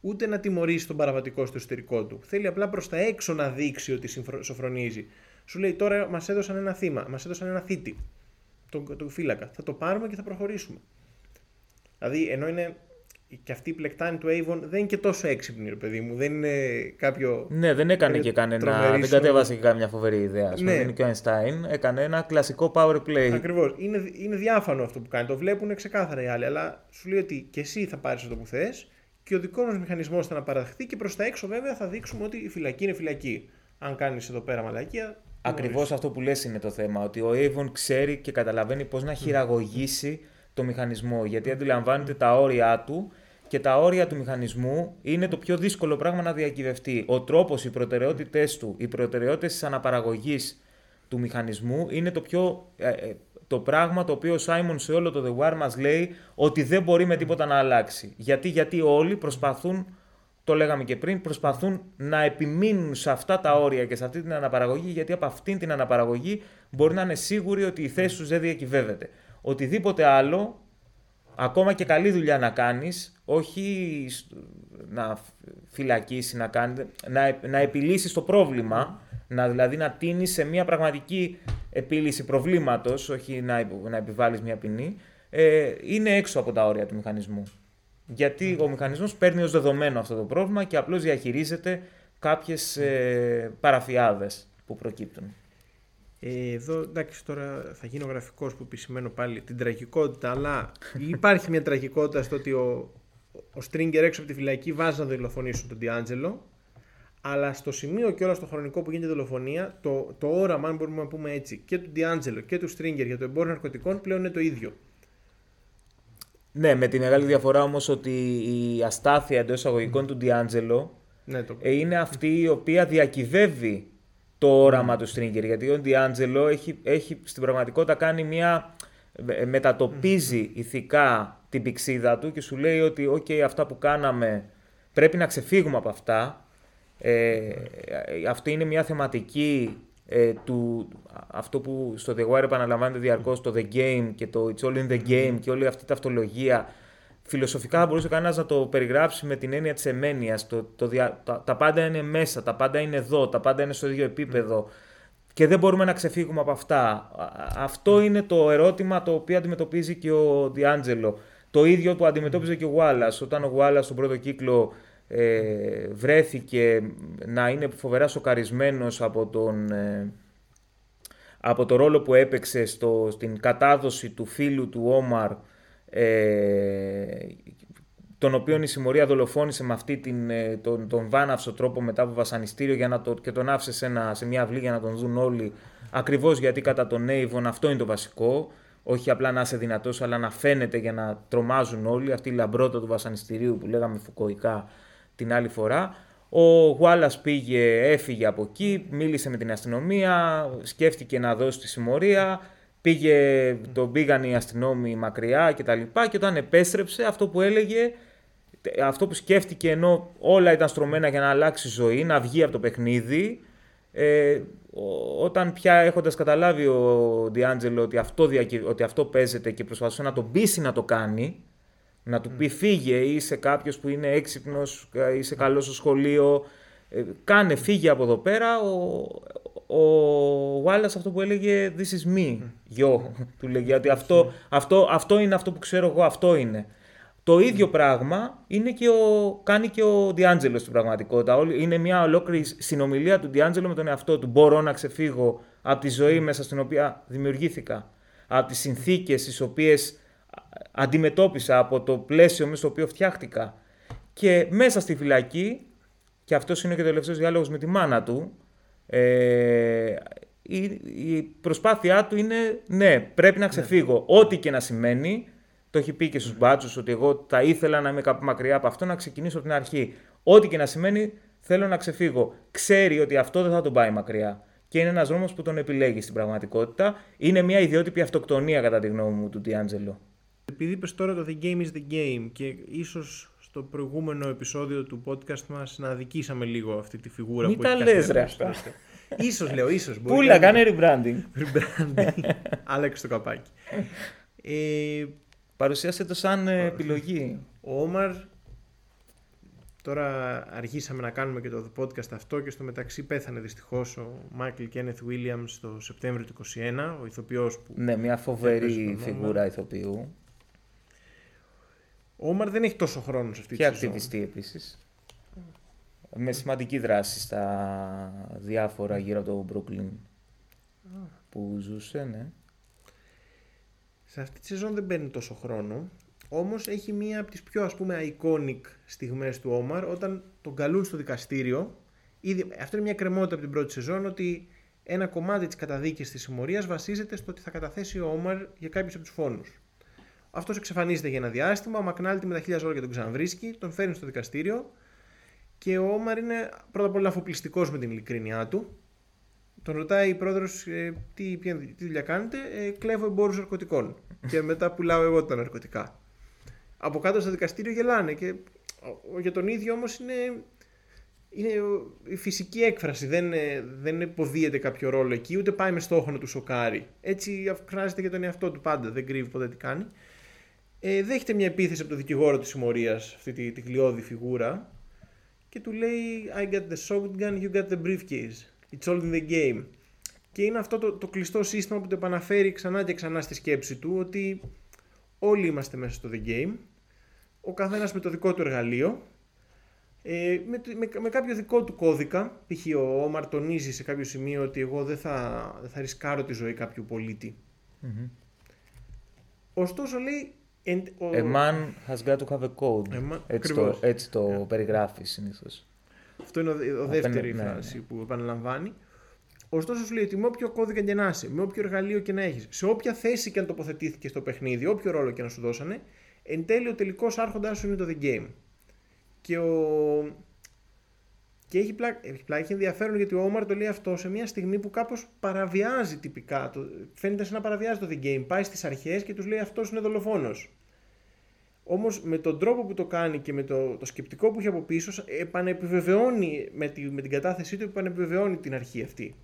ούτε να τιμωρήσει τον παραβατικό στο εσωτερικό του. Θέλει απλά προς τα έξω να δείξει ότι σοφρονίζει. Σου λέει τώρα μας έδωσαν ένα θύμα, μας έδωσαν ένα θήτη τον, τον φύλακα. Θα το πάρουμε και θα προχωρήσουμε. Δηλαδή, ενώ είναι και αυτή η πλεκτάνη του Avon δεν είναι και τόσο έξυπνη, ρε παιδί μου. Δεν είναι κάποιο. Ναι, δεν έκανε και κανένα. Δεν κατέβασε και κάμια φοβερή ιδέα. Ναι. Δεν είναι και ο Einstein. Έκανε ένα κλασικό power play. Ακριβώς. Είναι, είναι διάφανο αυτό που κάνει. Το βλέπουν ξεκάθαρα οι άλλοι. Αλλά σου λέει ότι και εσύ θα πάρεις αυτό που θες και ο δικός μας μηχανισμός θα αναπαραχθεί και προς τα έξω βέβαια θα δείξουμε ότι η φυλακή είναι φυλακή. Αν κάνεις εδώ πέρα μαλακία, Ακριβώς αυτό που λες είναι το θέμα. Ότι ο Avon ξέρει και καταλαβαίνει πώς να χειραγωγήσει το μηχανισμό. Γιατί αντιλαμβάνεται τα όρια του και τα όρια του μηχανισμού είναι το πιο δύσκολο πράγμα να διακυβευτεί. Ο τρόπος, οι προτεραιότητές του, οι προτεραιότητες της αναπαραγωγής του μηχανισμού είναι το πιο. Ε, ε, το πράγμα το οποίο ο Σάιμον σε όλο το The War μας λέει ότι δεν μπορεί με τίποτα να αλλάξει. Γιατί, γιατί όλοι προσπαθούν το λέγαμε και πριν, προσπαθούν να επιμείνουν σε αυτά τα όρια και σε αυτή την αναπαραγωγή, γιατί από αυτήν την αναπαραγωγή μπορεί να είναι σίγουροι ότι η θέση τους δεν διακυβεύεται. Οτιδήποτε άλλο, ακόμα και καλή δουλειά να κάνεις, όχι να φυλακίσεις, να, κάνεις, να, να επιλύσεις το πρόβλημα, να, δηλαδή να τίνεις σε μια πραγματική επίλυση προβλήματος, όχι να, να επιβάλλεις μια ποινή, ε, είναι έξω από τα όρια του μηχανισμού. Γιατί ο μηχανισμός παίρνει ως δεδομένο αυτό το πρόβλημα και απλώς διαχειρίζεται κάποιες ε, παραφιάδες που προκύπτουν. Ε, εδώ εντάξει τώρα θα γίνω γραφικός που επισημαίνω πάλι την τραγικότητα αλλά υπάρχει μια τραγικότητα στο ότι ο, ο Στρίγκερ έξω από τη φυλακή βάζει να δολοφονήσουν τον Ντιάντζελο αλλά στο σημείο και όλα στο χρονικό που γίνεται η δολοφονία το, το όραμα αν μπορούμε να πούμε έτσι και του Ντιάντζελο και του Στρίγκερ για το εμπόριο ναρκωτικών πλέον είναι το ίδιο. Ναι, με τη μεγάλη διαφορά όμως ότι η αστάθεια εντός εισαγωγικών του Ντιάντζελο ναι, το... Ε, είναι αυτή η οποία διακυβεύει το όραμα του Στρίγκερ. Γιατί ο Ντιάντζελο έχει, έχει στην πραγματικότητα κάνει μια. Ε, μετατοπίζει ηθικά την πηξίδα του και σου λέει ότι «ΟΚ, αυτά που κάναμε πρέπει να ξεφύγουμε από αυτά». Ε, αυτή είναι μια θεματική ε, του, αυτό που στο The Wire επαναλαμβάνεται διαρκώς το The Game και το It's All in the Game και όλη αυτή η ταυτολογία φιλοσοφικά θα μπορούσε κανένας να το περιγράψει με την έννοια της εμένειας. Το, το, τα, τα, πάντα είναι μέσα, τα πάντα είναι εδώ, τα πάντα είναι στο ίδιο επίπεδο και δεν μπορούμε να ξεφύγουμε από αυτά. Αυτό είναι το ερώτημα το οποίο αντιμετωπίζει και ο Διάντζελο. Το ίδιο που αντιμετώπιζε και ο Γουάλλας. Όταν ο Γουάλλας στον πρώτο κύκλο ε, βρέθηκε να είναι φοβερά σοκαρισμένος από τον, ε, από το ρόλο που έπαιξε στο, στην κατάδοση του φίλου του Όμαρ ε, τον οποίο η συμμορία δολοφόνησε με αυτή την, ε, τον, τον βάναυσο τρόπο μετά από βασανιστήριο για να το, και τον άφησε σε, ένα, σε μια αυλή για να τον δουν όλοι ακριβώς γιατί κατά τον Έιβον αυτό είναι το βασικό. Όχι απλά να είσαι δυνατός αλλά να φαίνεται για να τρομάζουν όλοι. Αυτή η λαμπρότητα του βασανιστηρίου που λέγαμε φουκοϊκά την άλλη φορά. Ο Γουάλλας πήγε, έφυγε από εκεί, μίλησε με την αστυνομία, σκέφτηκε να δώσει τη συμμορία, πήγε, τον πήγαν οι αστυνόμοι μακριά και τα λοιπά και όταν επέστρεψε αυτό που έλεγε, αυτό που σκέφτηκε ενώ όλα ήταν στρωμένα για να αλλάξει ζωή, να βγει από το παιχνίδι, ε, όταν πια έχοντας καταλάβει ο Διάντζελο ότι αυτό, ότι αυτό παίζεται και προσπαθούσε να τον πείσει να το κάνει, να του πει φύγε, είσαι κάποιος που είναι έξυπνος, είσαι καλός στο σχολείο, ε, κάνε φύγε από εδώ πέρα, ο, ο Wallace αυτό που έλεγε This is me, γιο, του λέγει ότι αυτό, αυτό, αυτό είναι αυτό που ξέρω εγώ, αυτό είναι. Το ίδιο πράγμα είναι και ο, κάνει και ο Διάντζελος στην πραγματικότητα. Είναι μια ολόκληρη συνομιλία του Διάντζελο με τον εαυτό του. Μπορώ να ξεφύγω από τη ζωή μέσα στην οποία δημιουργήθηκα. Από τις συνθήκες τις οποίες αντιμετώπισα, από το πλαίσιο μέσα στο οποίο φτιάχτηκα. Και μέσα στη φυλακή, και αυτός είναι και ο τελευταίος διάλογος με τη μάνα του, ε, η, η προσπάθειά του είναι ναι, πρέπει να ξεφύγω. Ό,τι και να σημαίνει, το έχει πει και στους μπάτσους ότι εγώ θα ήθελα να είμαι κάπου μακριά από αυτό, να ξεκινήσω από την αρχή. Ό,τι και να σημαίνει, θέλω να ξεφύγω. Ξέρει ότι αυτό δεν θα τον πάει μακριά. Και είναι ένας δρόμος που τον επιλέγει στην πραγματικότητα. Είναι μια ιδιότυπη αυτοκτονία, κατά τη γνώμη μου, του Τιάντζελο. Επειδή είπες τώρα το The Game is the Game και ίσως στο προηγούμενο επεισόδιο του podcast μας να αδικήσαμε λίγο αυτή τη φιγούρα Μην που τα έχει λες, ρε, αυτά. ίσως λέω, ίσως. μπορεί Πούλα, να- κάνε rebranding. Rebranding. Άλλαξε το καπάκι. Ε, Παρουσίασε το σαν ε, επιλογή. ο Όμαρ, τώρα αρχίσαμε να κάνουμε και το podcast αυτό και στο μεταξύ πέθανε δυστυχώς ο Μάικλ Κένεθ Williams το Σεπτέμβριο του 2021, ο ηθοποιός που... Ναι, μια φοβερή Έπαιζε τον φιγούρα ηθοποιού. Ο Όμαρ δεν έχει τόσο χρόνο σε αυτή Και τη σεζόν. ακτιβιστή επίσης. Με σημαντική δράση στα διάφορα γύρω από το Brooklyn που ζούσε, ναι. Σε αυτή τη σεζόν δεν παίρνει τόσο χρόνο. Όμως έχει μία από τις πιο ας πούμε iconic στιγμές του Όμαρ όταν τον καλούν στο δικαστήριο. Ήδη, αυτό είναι μια κρεμότητα από την πρώτη σεζόν ότι ένα κομμάτι της καταδίκης της συμμορίας βασίζεται στο ότι θα καταθέσει ο Όμαρ για κάποιους από τους φόνους. Αυτός εξαφανίζεται για ένα διάστημα. Ο Μακνάλτη με τα χίλια ζώα και τον ξαναβρίσκει, τον φέρνει στο δικαστήριο και ο Όμαρ είναι πρώτα απ' όλα αφοπλιστικός με την ειλικρίνειά του. Τον ρωτάει η πρόεδρος ε, τι, ποια- τι δουλειά κάνετε, ε, κλέβω εμπόρους ναρκωτικών. και μετά πουλάω εγώ τα ναρκωτικά. Από κάτω στο δικαστήριο γελάνε και ο- ο- για τον ίδιο όμως είναι, είναι ο- η φυσική έκφραση. Δεν, ε, δεν υποδίεται κάποιο ρόλο εκεί, ούτε πάει με στόχο να του σοκάρει. Έτσι αυξάνεται και τον εαυτό του πάντα, δεν κρύβει ποτέ τι κάνει. Ε, δέχεται μια επίθεση από τον δικηγόρο της συμμορίας, αυτή τη, τη γλιώδη φιγούρα, και του λέει I got the shotgun, you got the briefcase. It's all in the game. Και είναι αυτό το, το κλειστό σύστημα που το επαναφέρει ξανά και ξανά στη σκέψη του ότι όλοι είμαστε μέσα στο the game, ο καθένας με το δικό του εργαλείο, ε, με, το- με, με κάποιο δικό του κώδικα, π.χ. ο Όμαρ τονίζει σε κάποιο σημείο ότι εγώ δεν θα, δεν θα ρισκάρω τη ζωή κάποιου πολίτη. Ωστόσο λέει... εν- ο- A man has got to have a code. A man- έτσι, το, ακριβώς. έτσι το περιγράφεις συνήθως. Αυτό είναι ο, ο Απέναντι- δεύτερη ναι, φράση που επαναλαμβάνει. Ωστόσο, σου λέει ότι με όποιο κώδικα και να είσαι, με όποιο εργαλείο και να έχεις, σε όποια θέση και αν τοποθετήθηκε στο παιχνίδι, όποιο ρόλο και να σου δώσανε, εν τέλει ο τελικός άρχοντά σου είναι το The Game. Και, ο... και έχει, πλάκα, έχει πλάκα, έχει ενδιαφέρον γιατί ο Όμαρ το λέει αυτό σε μια στιγμή που κάπως παραβιάζει τυπικά. Το, φαίνεται σαν να παραβιάζει το The Game. Πάει στις αρχές και τους λέει αυτός είναι δολοφόνος. Όμως με τον τρόπο που το κάνει και με το, το σκεπτικό που έχει από πίσω επανεπιβεβαιώνει με, τη, με την κατάθεσή του επανεπιβεβαιώνει την αρχή αυτή.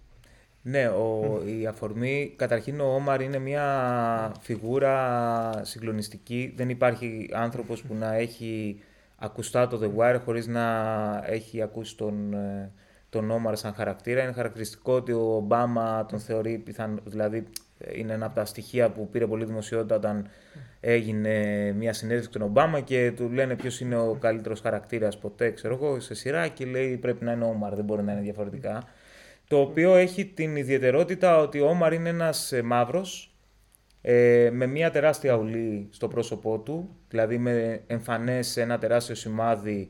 Ναι, ο, η αφορμή, καταρχήν ο Όμαρ είναι μια φιγούρα συγκλονιστική. Δεν υπάρχει άνθρωπος που να έχει ακουστά το The Wire χωρίς να έχει ακούσει τον, ε, τον Όμαρ σαν χαρακτήρα. Είναι χαρακτηριστικό ότι ο Ομπάμα τον θεωρεί πιθαν... δηλαδή είναι ένα από τα στοιχεία που πήρε πολύ δημοσιότητα όταν έγινε μια συνέντευξη του Ομπάμα και του λένε ποιος είναι ο καλύτερος χαρακτήρας ποτέ, ξέρω εγώ, σε σειρά και λέει πρέπει να είναι ο Όμαρ, δεν μπορεί να είναι διαφορετικά. Το οποίο έχει την ιδιαιτερότητα ότι ο Όμαρ είναι ένας ε, μαύρος ε, με μια τεράστια ουλή στο πρόσωπό του, δηλαδή με εμφανές ένα τεράστιο σημάδι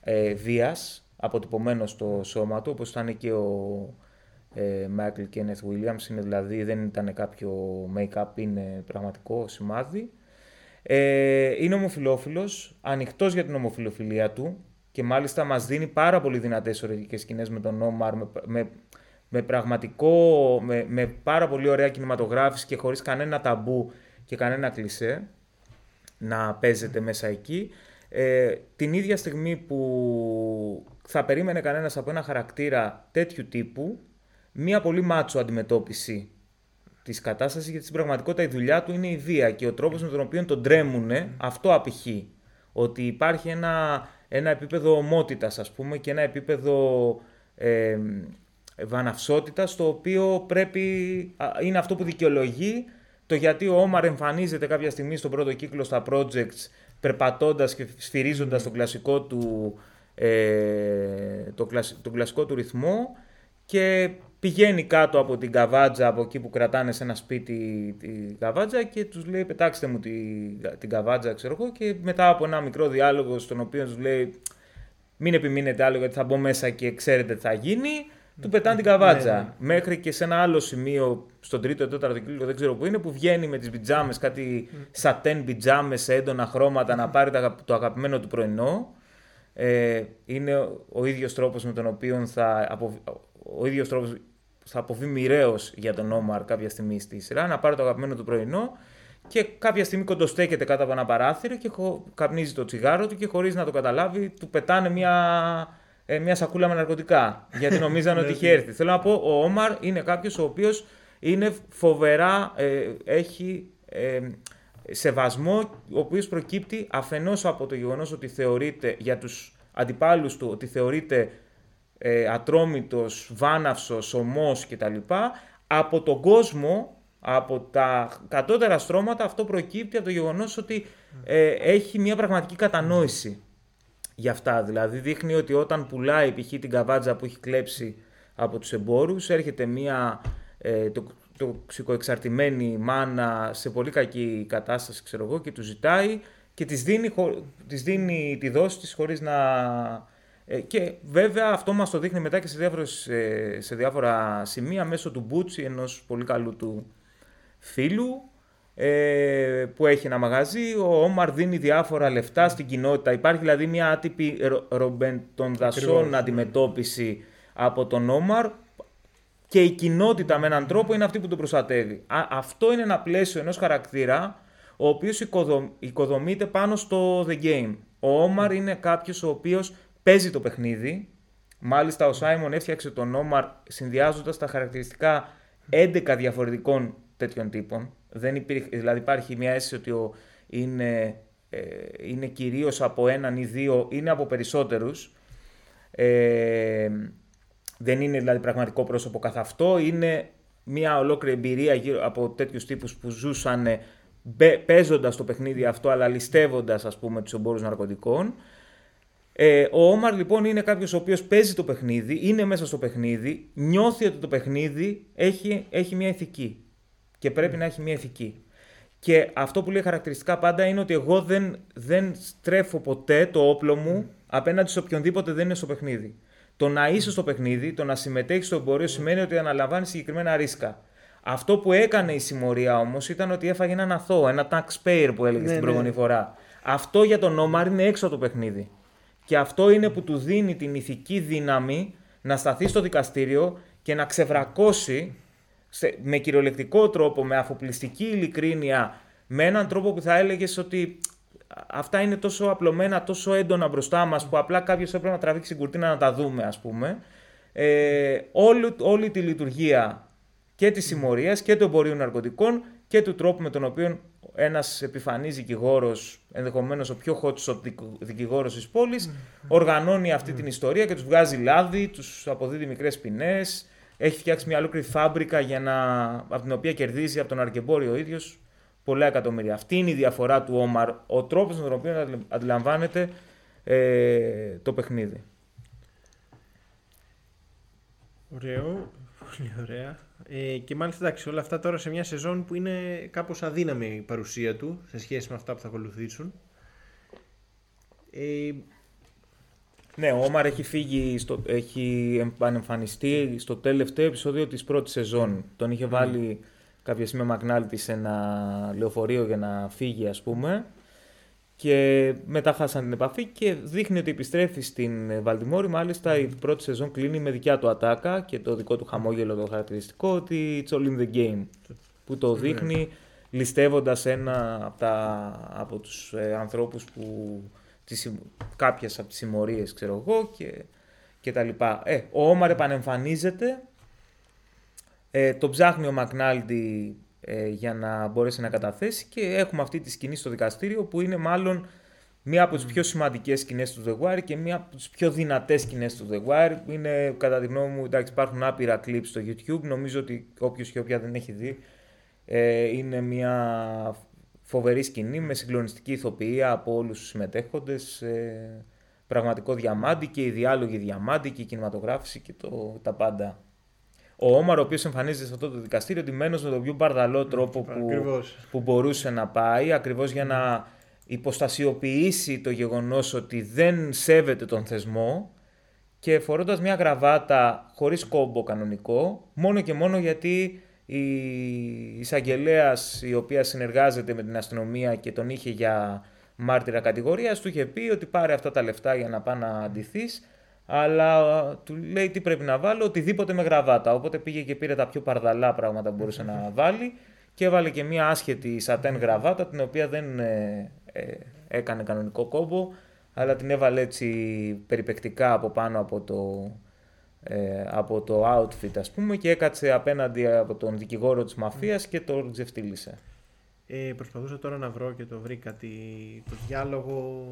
ε, βίας αποτυπωμένο στο σώμα του, όπως ήταν και ο ε, Μάικλ Κένεθ Williams, είναι δηλαδή δεν ήταν κάποιο make-up, είναι πραγματικό σημάδι. Ε, είναι ομοφιλόφιλος, ανοιχτός για την ομοφιλοφιλία του και μάλιστα μας δίνει πάρα πολύ δυνατές οριακές σκηνές με τον Όμαρ, με, με με πραγματικό, με, με πάρα πολύ ωραία κινηματογράφηση και χωρίς κανένα ταμπού και κανένα κλισέ να παίζεται μέσα εκεί. Ε, την ίδια στιγμή που θα περίμενε κανένας από ένα χαρακτήρα τέτοιου τύπου, μία πολύ μάτσο αντιμετώπιση της κατάστασης, γιατί στην πραγματικότητα η δουλειά του είναι η βία και ο τρόπος με τον οποίο τον τρέμουνε, αυτό απηχεί. Ότι υπάρχει ένα, ένα επίπεδο ομότητας, ας πούμε, και ένα επίπεδο ε, βαναυσότητας, το οποίο πρέπει, είναι αυτό που δικαιολογεί το γιατί ο Όμαρ εμφανίζεται κάποια στιγμή στον πρώτο κύκλο στα projects περπατώντας και σφυρίζοντας τον κλασικό του, ε, το, το κλασικό του ρυθμό και πηγαίνει κάτω από την καβάτζα, από εκεί που κρατάνε σε ένα σπίτι την καβάτζα και τους λέει πετάξτε μου την, την καβάτζα ξέρω εγώ και μετά από ένα μικρό διάλογο στον οποίο τους λέει μην επιμείνετε άλλο γιατί θα μπω μέσα και ξέρετε τι θα γίνει του πετάνε την καβάτζα. Ναι, ναι. Μέχρι και σε ένα άλλο σημείο, στον τρίτο ή τέταρτο κύκλο, δεν ξέρω πού είναι, που βγαίνει με τις πιτζάμες, κάτι σατέν πιτζάμες σε έντονα χρώματα να πάρει το αγαπημένο του πρωινό. Ε, είναι ο ίδιος τρόπος με τον οποίο θα, απο... ο ίδιος τρόπος θα αποβεί μοιραίος για τον Όμαρ κάποια στιγμή στη σειρά, να πάρει το αγαπημένο του πρωινό και κάποια στιγμή κοντοστέκεται κάτω από ένα παράθυρο και καπνίζει το τσιγάρο του και χωρίς να το καταλάβει του πετάνε μια ε, μια σακούλα με ναρκωτικά. Γιατί νομίζανε ότι είχε έρθει. Θέλω να πω, ο Όμαρ είναι κάποιος ο οποίος είναι φοβερά, ε, έχει ε, σεβασμό, ο οποίος προκύπτει αφενός από το γεγονός ότι θεωρείται για τους αντιπάλους του ότι θεωρείται ε, ατρόμητος, βάναυσος, ομός κτλ. Από τον κόσμο, από τα κατώτερα στρώματα, αυτό προκύπτει από το γεγονός ότι ε, έχει μια πραγματική κατανόηση για αυτά. Δηλαδή δείχνει ότι όταν πουλάει π.χ. την καβάτζα που έχει κλέψει από τους εμπόρους, έρχεται μια ε, το, τοξικοεξαρτημένη μάνα σε πολύ κακή κατάσταση ξέρω εγώ, και τους ζητάει και της δίνει, της δίνει τη δόση της χωρίς να... Ε, και βέβαια αυτό μας το δείχνει μετά και σε, διάφορες, ε, σε διάφορα σημεία μέσω του Μπούτσι, ενός πολύ καλού του φίλου, ε, που έχει ένα μαγαζί. Ο Όμαρ δίνει διάφορα λεφτά στην κοινότητα. Υπάρχει δηλαδή μια άτυπη ρομπεν των δασών ναι. αντιμετώπιση από τον Όμαρ και η κοινότητα με έναν τρόπο είναι αυτή που τον προστατεύει. αυτό είναι ένα πλαίσιο ενός χαρακτήρα ο οποίος οικοδομείται πάνω στο The Game. Ο Όμαρ είναι κάποιος ο οποίος παίζει το παιχνίδι. Μάλιστα ο Σάιμον έφτιαξε τον Όμαρ συνδυάζοντας τα χαρακτηριστικά 11 διαφορετικών τέτοιων τύπων. Δεν υπήρχε, δηλαδή υπάρχει μια αίσθηση ότι ο, είναι, ε, είναι κυρίως από έναν ή δύο, είναι από περισσότερους. Ε, δεν είναι δηλαδή πραγματικό πρόσωπο καθ' αυτό, είναι μια ολόκληρη εμπειρία γύρω από τέτοιους τύπους που ζούσαν παίζοντας το παιχνίδι αυτό, αλλά ληστεύοντας ας πούμε τους εμπόρους ναρκωτικών. Ε, ο Όμαρ λοιπόν είναι κάποιος ο οποίος παίζει το παιχνίδι, είναι μέσα στο παιχνίδι, νιώθει ότι το παιχνίδι έχει, έχει μια ηθική και πρέπει να έχει μια ηθική. Και αυτό που λέει χαρακτηριστικά πάντα είναι ότι εγώ δεν, δεν στρέφω ποτέ το όπλο μου απέναντι σε οποιονδήποτε δεν είναι στο παιχνίδι. Το να είσαι στο παιχνίδι, το να συμμετέχεις στο εμπόριο σημαίνει ότι αναλαμβάνεις συγκεκριμένα ρίσκα. Αυτό που έκανε η συμμορία όμως ήταν ότι έφαγε έναν αθώο, ένα taxpayer που έλεγε ναι, στην ναι. προηγούμενη φορά. Αυτό για τον Όμαρ είναι έξω από το παιχνίδι. Και αυτό είναι που τους δίνει την ηθική δύναμη να σταθεί στο δικαστήριο και να ξεβρακώσει σε, με κυριολεκτικό τρόπο, με αφοπλιστική ειλικρίνεια, με έναν τρόπο που θα έλεγες ότι αυτά είναι τόσο απλωμένα, τόσο έντονα μπροστά μας που απλά κάποιος έπρεπε να τραβήξει την κουρτίνα να τα δούμε ας πούμε. Ε, όλη, όλη τη λειτουργία και της συμμορίας και του εμπορίου ναρκωτικών και του τρόπου με τον οποίο ένας επιφανής δικηγόρος, ενδεχομένως ο πιο hot shot δικηγόρος της πόλης, οργανώνει αυτή την ιστορία και τους βγάζει λάδι, τους αποδίδει μικρές ποινές. Έχει φτιάξει μια ολόκληρη φάμπρικα για να, από την οποία κερδίζει από τον αρκεμπόριο ο ίδιος πολλά εκατομμύρια. Αυτή είναι η διαφορά του Όμαρ, ο τρόπος με τον οποίο αντιλαμβάνεται ε, το παιχνίδι. Ωραίο, πολύ ωραία. Ε, και μάλιστα εντάξει, όλα αυτά τώρα σε μια σεζόν που είναι κάπως αδύναμη η παρουσία του σε σχέση με αυτά που θα ακολουθήσουν. Ε, ναι, ο Όμαρ έχει φύγει, στο, έχει επανεμφανιστεί στο τελευταίο επεισόδιο της πρώτης σεζόν. Τον είχε βάλει κάποια στιγμή Μακνάλτη σε ένα λεωφορείο για να φύγει ας πούμε και μετά χάσαν την επαφή και δείχνει ότι επιστρέφει στην Βαλτιμόρη. Μάλιστα η πρώτη σεζόν κλείνει με δικιά του ατάκα και το δικό του χαμόγελο το χαρακτηριστικό ότι it's all in the game. Που το δείχνει ληστεύοντας ένα από, τα, από τους ε, ανθρώπους που τις, κάποιες από τις συμμορίες ξέρω εγώ και, και τα λοιπά. Ε, ο Όμαρ επανεμφανίζεται, ε, το ψάχνει ο Μακνάλντι ε, για να μπορέσει να καταθέσει και έχουμε αυτή τη σκηνή στο δικαστήριο που είναι μάλλον μία από τις πιο σημαντικές σκηνές του The Wire και μία από τις πιο δυνατές σκηνές του The Wire. Είναι κατά τη γνώμη μου, εντάξει υπάρχουν άπειρα clips στο YouTube, νομίζω ότι όποιος και όποια δεν έχει δει ε, είναι μία φοβερή σκηνή με συγκλονιστική ηθοποιία από όλους τους συμμετέχοντες. Ε, πραγματικό διαμάντι και οι διάλογοι διαμάντι και η κινηματογράφηση και το, τα πάντα ο Όμαρ, ο οποίος εμφανίζεται σε αυτό το δικαστήριο, ντυμένο με τον πιο μπαρδαλό τρόπο που, που μπορούσε να πάει, ακριβώς για να υποστασιοποιήσει το γεγονός ότι δεν σέβεται τον θεσμό και φορώντας μια γραβάτα χωρίς κόμπο κανονικό, μόνο και μόνο γιατί η εισαγγελέας η οποία συνεργάζεται με την αστυνομία και τον είχε για μάρτυρα κατηγορίας, του είχε πει ότι πάρε αυτά τα λεφτά για να πάει να αντιθείς αλλά του λέει τι πρέπει να βάλω, οτιδήποτε με γραβάτα. Οπότε πήγε και πήρε τα πιο παρδαλά πράγματα που μπορούσε να βάλει και έβαλε και μία άσχετη σατέν γραβάτα την οποία δεν ε, ε, έκανε κανονικό κόμπο αλλά την έβαλε έτσι περιπεκτικά από πάνω από το, ε, από το outfit ας πούμε και έκατσε απέναντι από τον δικηγόρο της μαφίας και το ξεφτύλισε. Ε, προσπαθούσα τώρα να βρω και το βρήκα το διάλογο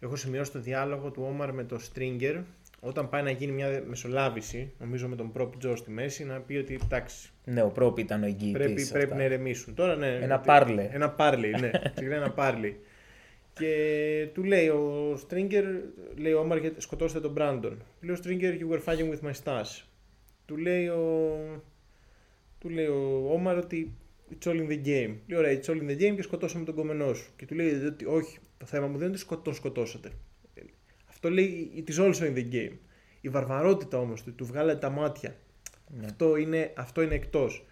Έχω σημειώσει το διάλογο του Όμαρ με το Stringer όταν πάει να γίνει μια μεσολάβηση, νομίζω με τον Πρόπ Τζο στη μέση, να πει ότι εντάξει. Ναι, ο Πρόπ ήταν ο εγγύητης. Πρέπει, πρέπει να ερεμήσουν. Τώρα, ναι, ένα πάρλε. Ένα πάρλε, ναι. ένα πάρλε. Και του λέει ο Stringer, λέει ο Όμαρ, σκοτώστε τον Μπράντον. Λέει ο Stringer, you were fighting with my stars. Του λέει ο, του λέει ο Όμαρ ότι it's all in the game. Λέει ωραία, it's all in the game και σκοτώσαμε τον κομμενό σου. Και του λέει ότι όχι, το θέμα μου δεν είναι ότι τον σκοτώσατε. Αυτό λέει it is also in the game. Η βαρβαρότητα όμως του, του βγάλε τα μάτια. Ναι. Αυτό είναι, αυτό είναι εκτός.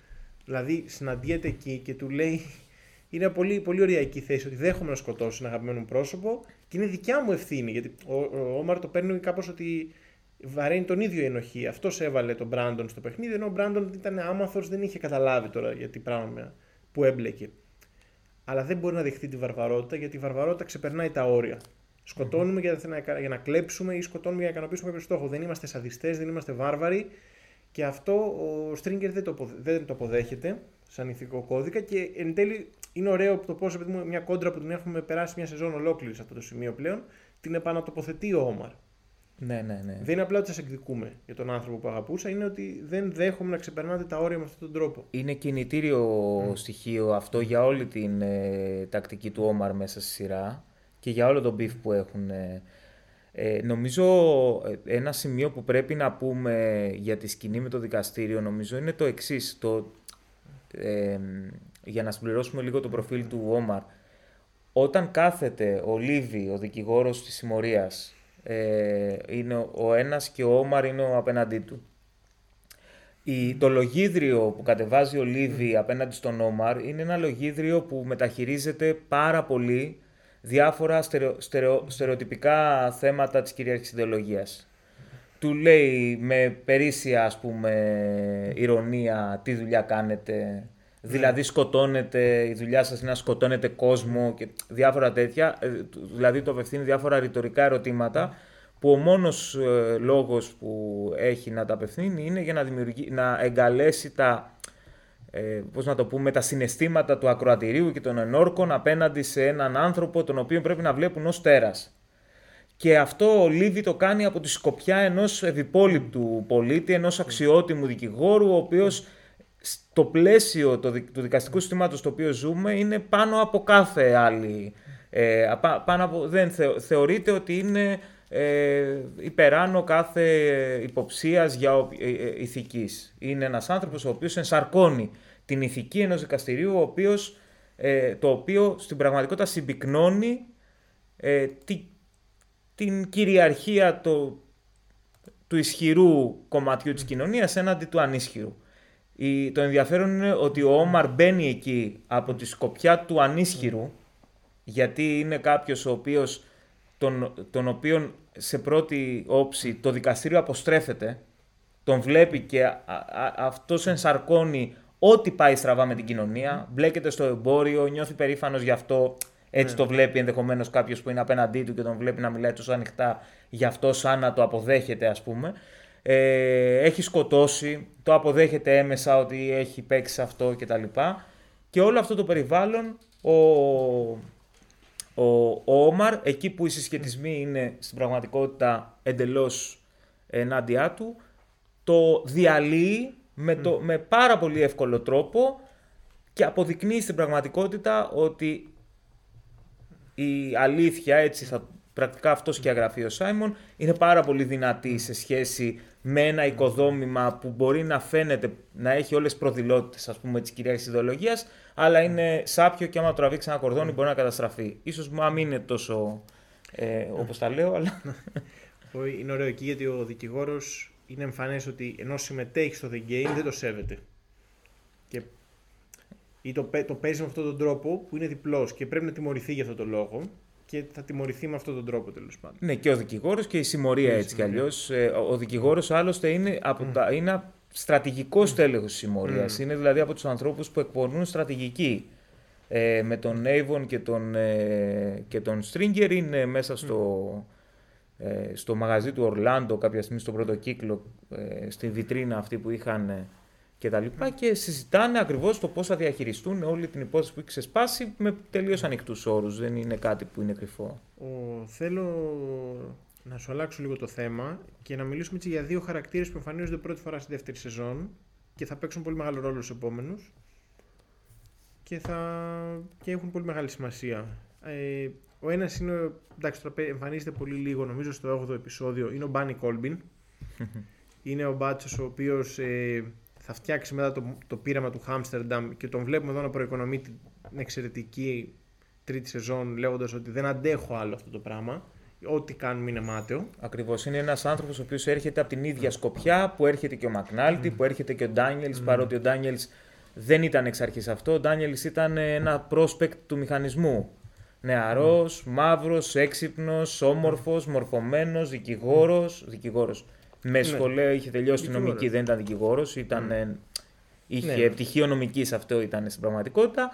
Δηλαδή συναντιέται εκεί και του λέει. Είναι πολύ, πολύ ωραία εκεί η θέση ότι δέχομαι να σκοτώσω ένα αγαπημένο πρόσωπο και είναι δικιά μου ευθύνη. Γιατί ο, ο Όμαρ το παίρνει κάπως ότι βαραίνει τον ίδιο η ενοχή. Αυτός έβαλε τον Μπράντον στο παιχνίδι, ενώ ο Μπράντον ήταν άμαθος, δεν είχε καταλάβει τώρα γιατί πράγμα που έμπλεκε αλλά δεν μπορεί να δεχτεί τη βαρβαρότητα γιατί η βαρβαρότητα ξεπερνάει τα όρια. Σκοτώνουμε για να, για να κλέψουμε ή σκοτώνουμε για να ικανοποιήσουμε κάποιο στόχο. Δεν είμαστε σαδιστές, δεν είμαστε βάρβαροι και αυτό ο Στρίγκερ δεν το, δεν το αποδέχεται σαν ηθικό κώδικα και εν τέλει είναι ωραίο το πώς μια κόντρα που την έχουμε περάσει μια σεζόν ολόκληρη σε αυτό το σημείο πλέον την επανατοποθετεί ο Όμαρ. Ναι, ναι, ναι. Δεν είναι απλά ότι σας εκδικούμαι για τον άνθρωπο που αγαπούσα, είναι ότι δεν δέχομαι να ξεπερνάτε τα όρια με αυτόν τον τρόπο. Είναι κινητήριο στοιχείο αυτό για όλη την ε, τακτική του Όμαρ μέσα στη σειρά και για όλο τον beef που έχουν. Ε, ε νομίζω ε, ένα σημείο που πρέπει να πούμε για τη σκηνή με το δικαστήριο νομίζω είναι το εξής. Το, για να συμπληρώσουμε λίγο το προφίλ του Όμαρ. Όταν κάθεται ο Λίβι, ο δικηγόρος της συμμορίας, ε, είναι ο ένας και ο Όμαρ είναι ο απέναντί του. Η, το λογίδριο που κατεβάζει ο Λίβι απέναντι στον Όμαρ είναι ένα λογίδριο που μεταχειρίζεται πάρα πολύ διάφορα στερεο, στερεοτυπικά θέματα της κυριαρχικής ιδεολογίας. Του λέει με περίσσια ας πούμε ηρωνία τι δουλειά κάνετε, Δηλαδή σκοτώνετε, η δουλειά σας είναι να σκοτώνετε κόσμο και διάφορα τέτοια. Ε, δηλαδή το απευθύνει διάφορα ρητορικά ερωτήματα που ο μόνος ε, λόγος που έχει να τα απευθύνει είναι για να, δημιουργεί, να εγκαλέσει τα, ε, πώς να το πούμε, τα συναισθήματα του ακροατηρίου και των ενόρκων απέναντι σε έναν άνθρωπο τον οποίο πρέπει να βλέπουν ως τέρας. Και αυτό ο Λίβι το κάνει από τη σκοπιά ενός ευυπόλοιπτου πολίτη, ενός αξιότιμου δικηγόρου, ο οποίος στο πλαίσιο του δικαστικού συστήματος στο οποίο ζούμε είναι πάνω από κάθε άλλη. Ε, πάνω από, δεν θεωρείται ότι είναι ε, υπεράνω κάθε υποψίας για ε, ε, ηθικής. Είναι ένας άνθρωπος ο οποίος ενσαρκώνει την ηθική ενός δικαστηρίου, ο οποίος, ε, το οποίο στην πραγματικότητα συμπυκνώνει ε, την κυριαρχία το, του ισχυρού κομματιού της κοινωνίας έναντι του ανίσχυρου. Η, το ενδιαφέρον είναι ότι ο Όμαρ μπαίνει εκεί από τη σκοπιά του ανίσχυρου, γιατί είναι κάποιος ο οποίος, τον, τον οποίον σε πρώτη όψη το δικαστήριο αποστρέφεται, τον βλέπει και α, α, αυτός ενσαρκώνει ό,τι πάει στραβά με την κοινωνία, μπλέκεται στο εμπόριο, νιώθει περήφανος γι' αυτό, έτσι ναι. το βλέπει ενδεχομένως κάποιος που είναι απέναντί του και τον βλέπει να μιλάει τόσο ανοιχτά, γι' αυτό σαν να το αποδέχεται, ας πούμε. Ε, έχει σκοτώσει, το αποδέχεται έμεσα ότι έχει παίξει σε αυτό κτλ. Και όλο αυτό το περιβάλλον, ο, ο, ο Όμαρ, εκεί που οι συσχετισμοί είναι στην πραγματικότητα εντελώς ενάντια του, το διαλύει με, το, με πάρα πολύ εύκολο τρόπο και αποδεικνύει στην πραγματικότητα ότι η αλήθεια, έτσι θα πρακτικά αυτός και αγραφεί ο Σάιμον, είναι πάρα πολύ δυνατή σε σχέση με ένα οικοδόμημα που μπορεί να φαίνεται να έχει όλες τις προδηλότητες ας πούμε της κυρίαρχης ιδεολογίας, αλλά είναι σάπιο και άμα τραβήξει ένα κορδόνι μπορεί να καταστραφεί. Ίσως μου μην είναι τόσο ε, όπως τα λέω, αλλά... Είναι ωραίο εκεί γιατί ο δικηγόρος είναι εμφανές ότι ενώ συμμετέχει στο The Game δεν το σέβεται. Και ή το, το παίζει με αυτόν τον τρόπο που είναι διπλός και πρέπει να τιμωρηθεί για αυτόν τον λόγο και θα τιμωρηθεί με αυτόν τον τρόπο τέλος πάντων. Ναι, και ο δικηγόρος και η συμμορία έτσι κι αλλιώς. Ε, ο δικηγόρος άλλωστε είναι, από τα, είναι στρατηγικό mm. τέλεχο της συμμορίας. Είναι δηλαδή από τους ανθρώπους που εκπονούν στρατηγική. Ε, με τον Avon και τον, ε, και τον Stringer είναι μέσα στο, ε, στο μαγαζί του Ορλάντο κάποια στιγμή στον πρώτο κύκλο, ε, στη βιτρίνα αυτή που είχαν και τα λοιπά και συζητάνε ακριβώς το πώς θα διαχειριστούν όλη την υπόθεση που έχει ξεσπάσει με τελείως ανοιχτούς όρους. Δεν είναι κάτι που είναι κρυφό. Ο, θέλω να σου αλλάξω λίγο το θέμα και να μιλήσουμε έτσι για δύο χαρακτήρες που εμφανίζονται πρώτη φορά στη δεύτερη σεζόν και θα παίξουν πολύ μεγάλο ρόλο στους επόμενους και, θα... και έχουν πολύ μεγάλη σημασία. Ε, ο ένας είναι, εντάξει τώρα εμφανίζεται πολύ λίγο, νομίζω στο 8ο επεισόδιο, είναι ο Μπάνι Κόλμπιν. είναι ο μπάτσος ο οποίος ε, θα φτιάξει μετά το, το πείραμα του Χάμστερνταμ και τον βλέπουμε εδώ να προοικονομεί την εξαιρετική τρίτη σεζόν λέγοντας ότι δεν αντέχω άλλο αυτό το πράγμα. Ό,τι κάνουμε είναι μάταιο. Ακριβώς. Είναι ένας άνθρωπος ο οποίος έρχεται από την ίδια σκοπιά που έρχεται και ο Μακνάλτη, που έρχεται και ο Ντάνιελς, παρότι ο Ντάνιελς δεν ήταν εξ αρχής αυτό. Ο Ντάνιελς ήταν ένα πρόσπεκτ του μηχανισμού. Νεαρός, mm. μαύρος, έξυπνος, όμορφος, μορφωμένος, δικηγόρος. Δικηγόρος με ναι. σχολείο, είχε τελειώσει τη νομική, δεν ήταν δικηγόρος. Ήταν, ναι. Είχε ναι. πτυχίο νομικής, αυτό ήταν στην πραγματικότητα.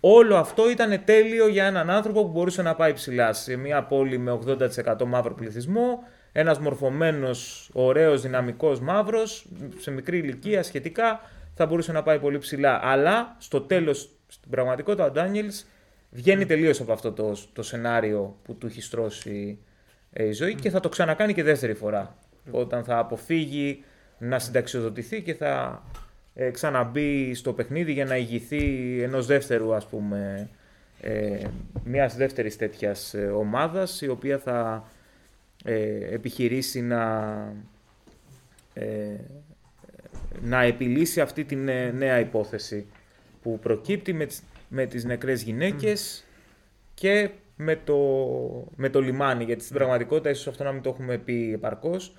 Όλο αυτό ήταν τέλειο για έναν άνθρωπο που μπορούσε να πάει ψηλά σε μια πόλη με 80% μαύρο πληθυσμό. Ένας μορφωμένος, ωραίος, δυναμικός μαύρος, σε μικρή ηλικία σχετικά, θα μπορούσε να πάει πολύ ψηλά. Αλλά στο τέλος, στην πραγματικότητα, ο Ντάνιελς βγαίνει τελείως από αυτό το, το σενάριο που του έχει στρώσει ε, η ζωή και θα το ξανακάνει και δεύτερη φορά όταν θα αποφύγει να συνταξιοδοτηθεί και θα ε, ξαναμπεί στο παιχνίδι για να ηγηθεί ενός δεύτερου ας πούμε ε, μιας δεύτερης τέτοιας ε, ομάδας η οποία θα ε, επιχειρήσει να, ε, να επιλύσει αυτή τη νέα υπόθεση που προκύπτει με τις, με τις νεκρές γυναίκες και με το, με το λιμάνι. Γιατί στην πραγματικότητα ίσως αυτό να μην το έχουμε πει επαρκώς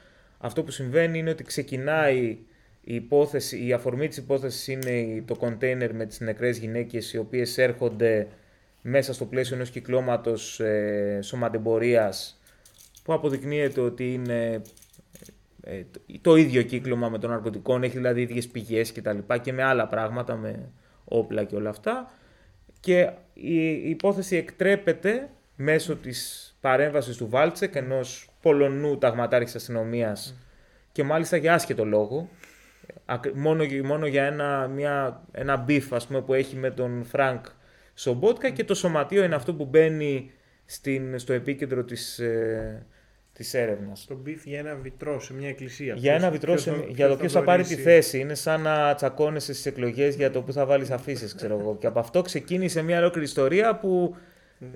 αυτό που συμβαίνει είναι ότι ξεκινάει η υπόθεση, η αφορμή της υπόθεσης είναι το κοντέινερ με τις νεκρές γυναίκες οι οποίες έρχονται μέσα στο πλαίσιο ενός κυκλώματος ε, σωματεμπορίας που αποδεικνύεται ότι είναι ε, το ίδιο κύκλωμα με των ναρκωτικών, έχει δηλαδή ίδιες πηγές και τα λοιπά και με άλλα πράγματα, με όπλα και όλα αυτά. Και η υπόθεση εκτρέπεται μέσω της παρέμβασης του Βάλτσεκ, ενός Πολωνού ταγματάρχη αστυνομίας και μάλιστα για άσχετο λόγο. Μόνο, μόνο για ένα, μια, ένα beef ας πούμε, που έχει με τον Φρανκ Sobotka και το σωματείο είναι αυτό που μπαίνει στην, στο επίκεντρο της, ε, της έρευνας. Το beef για ένα βιτρό σε μια εκκλησία. Για ένα βιτρό σε, για το ποιος θα πάρει τη θέση. Είναι σαν να τσακώνεσαι στις εκλογές για το που θα βάλεις αφήσεις, ξέρω εγώ. Και από αυτό ξεκίνησε μια ολόκληρη ιστορία που.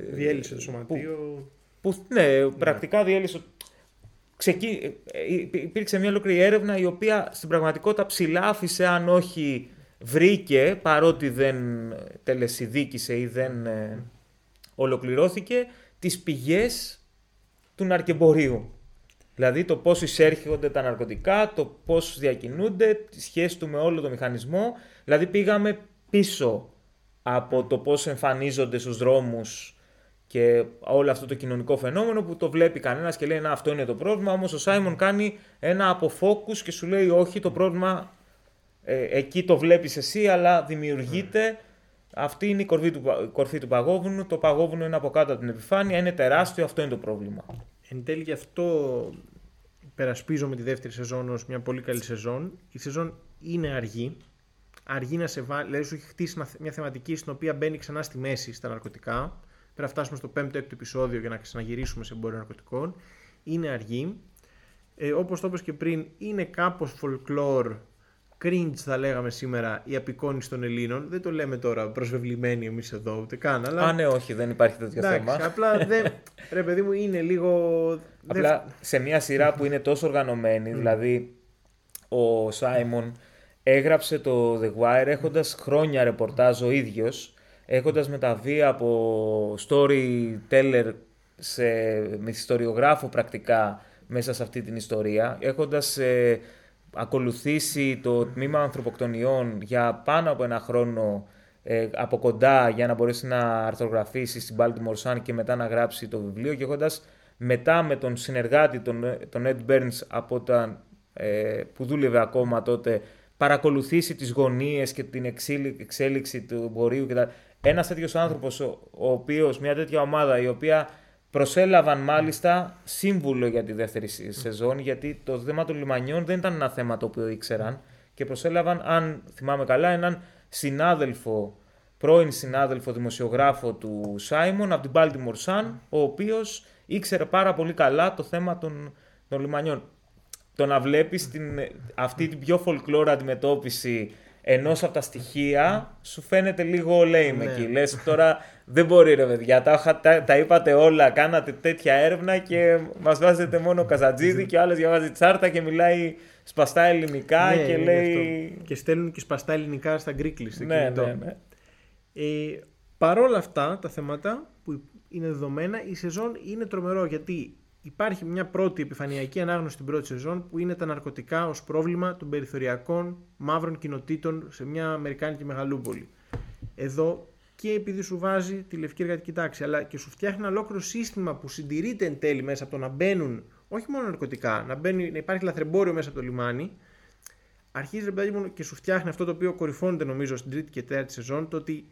Διέλυσε το σωματείο. Που, ναι, πρακτικά διέλυσε. Ξεκί... Ε, υπήρξε μια ολόκληρη έρευνα η οποία στην πραγματικότητα ψηλά άφησε, αν όχι βρήκε, παρότι δεν τελεσιδίκησε ή δεν ε, ολοκληρώθηκε, τις πηγές του ναρκεμπορίου. Δηλαδή το πώς εισέρχονται τα ναρκωτικά, το πώς διακινούνται, τη σχέση του με όλο το μηχανισμό. Δηλαδή πήγαμε πίσω από το πώς εμφανίζονται στους δρόμους και όλο αυτό το κοινωνικό φαινόμενο που το βλέπει κανένας και λέει να αυτό είναι το πρόβλημα, όμως ο Σάιμον κάνει ένα αποφόκους και σου λέει όχι το πρόβλημα ε, εκεί το βλέπεις εσύ αλλά δημιουργείται αυτή είναι η κορφή του, κορφή του παγόβουνου. Το παγόβουνο είναι από κάτω από την επιφάνεια, είναι τεράστιο, αυτό είναι το πρόβλημα. Εν τέλει γι' αυτό περασπίζομαι τη δεύτερη σεζόν ως μια πολύ καλή σεζόν. Η σεζόν είναι αργή. Αργή να σε βάλει, δηλαδή σου έχει χτίσει μια θεματική στην οποία μπαίνει ξανά στη μέση στα ναρκωτικά. Πρέπει να φτάσουμε στο 5ο-6ο επεισόδιο για να ξαναγυρίσουμε σε εμπόριο ναρκωτικών. Είναι αργή. Ε, όπως το είπες και πριν, είναι κάπως folklore cringe θα λέγαμε σήμερα η απεικόνηση των Ελλήνων. Δεν το λέμε τώρα προσβεβλημένοι εμείς εδώ ούτε καν. Αλλά... Α, ναι, όχι, δεν υπάρχει τέτοιο Εντάξει, θέμα. Απλά δεν. Ρε, παιδί μου, είναι λίγο. Απλά σε μια σειρά που είναι τόσο οργανωμένη, δηλαδή ο Σάιμον έγραψε το The Wire έχοντας χρόνια ρεπορτάζ ο ίδιος, έχοντας μεταβεί από storyteller σε μυθιστοριογράφο πρακτικά μέσα σε αυτή την ιστορία, έχοντας ε, ακολουθήσει το τμήμα ανθρωποκτονιών για πάνω από ένα χρόνο ε, από κοντά για να μπορέσει να αρθρογραφήσει στην Baltimore Sun και μετά να γράψει το βιβλίο και έχοντας μετά με τον συνεργάτη τον, τον Ed Burns από τα, ε, που δούλευε ακόμα τότε παρακολουθήσει τις γωνίες και την εξέλιξη του εμπορίου και τα... Ένας τέτοιος άνθρωπος ο, ο οποίος, μια τέτοια ομάδα η οποία Προσέλαβαν μάλιστα σύμβουλο για τη δεύτερη σεζόν, γιατί το θέμα των λιμανιών δεν ήταν ένα θέμα το οποίο ήξεραν και προσέλαβαν, αν θυμάμαι καλά, έναν συνάδελφο, πρώην συνάδελφο δημοσιογράφο του Σάιμον από την Baltimore Sun, ο οποίος ήξερε πάρα πολύ καλά το θέμα των, των λιμανιών. Το να βλέπεις την, αυτή την πιο folklore αντιμετώπιση ενός από τα στοιχεία σου φαίνεται λίγο lame ναι. εκεί. Λες τώρα δεν μπορεί ρε παιδιά, τα, τα, τα, είπατε όλα, κάνατε τέτοια έρευνα και μας βάζετε μόνο καζατζίδι και ο άλλος διαβάζει τσάρτα και μιλάει σπαστά ελληνικά ναι, και λέει. Και στέλνουν και σπαστά ελληνικά στα γκρίκλι. Ναι, ναι, ναι. Ε, παρόλα αυτά τα θέματα που είναι δεδομένα, η σεζόν είναι τρομερό γιατί υπάρχει μια πρώτη επιφανειακή ανάγνωση στην πρώτη σεζόν που είναι τα ναρκωτικά ως πρόβλημα των περιθωριακών μαύρων κοινοτήτων σε μια Αμερικάνικη μεγαλούπολη. Εδώ και επειδή σου βάζει τη λευκή εργατική τάξη, αλλά και σου φτιάχνει ένα ολόκληρο σύστημα που συντηρείται εν τέλει μέσα από το να μπαίνουν όχι μόνο ναρκωτικά, να, μπαίνει, να υπάρχει λαθρεμπόριο μέσα από το λιμάνι. Αρχίζει ρε παιδί και σου φτιάχνει αυτό το οποίο κορυφώνεται νομίζω στην τρίτη και τέταρτη σεζόν, το ότι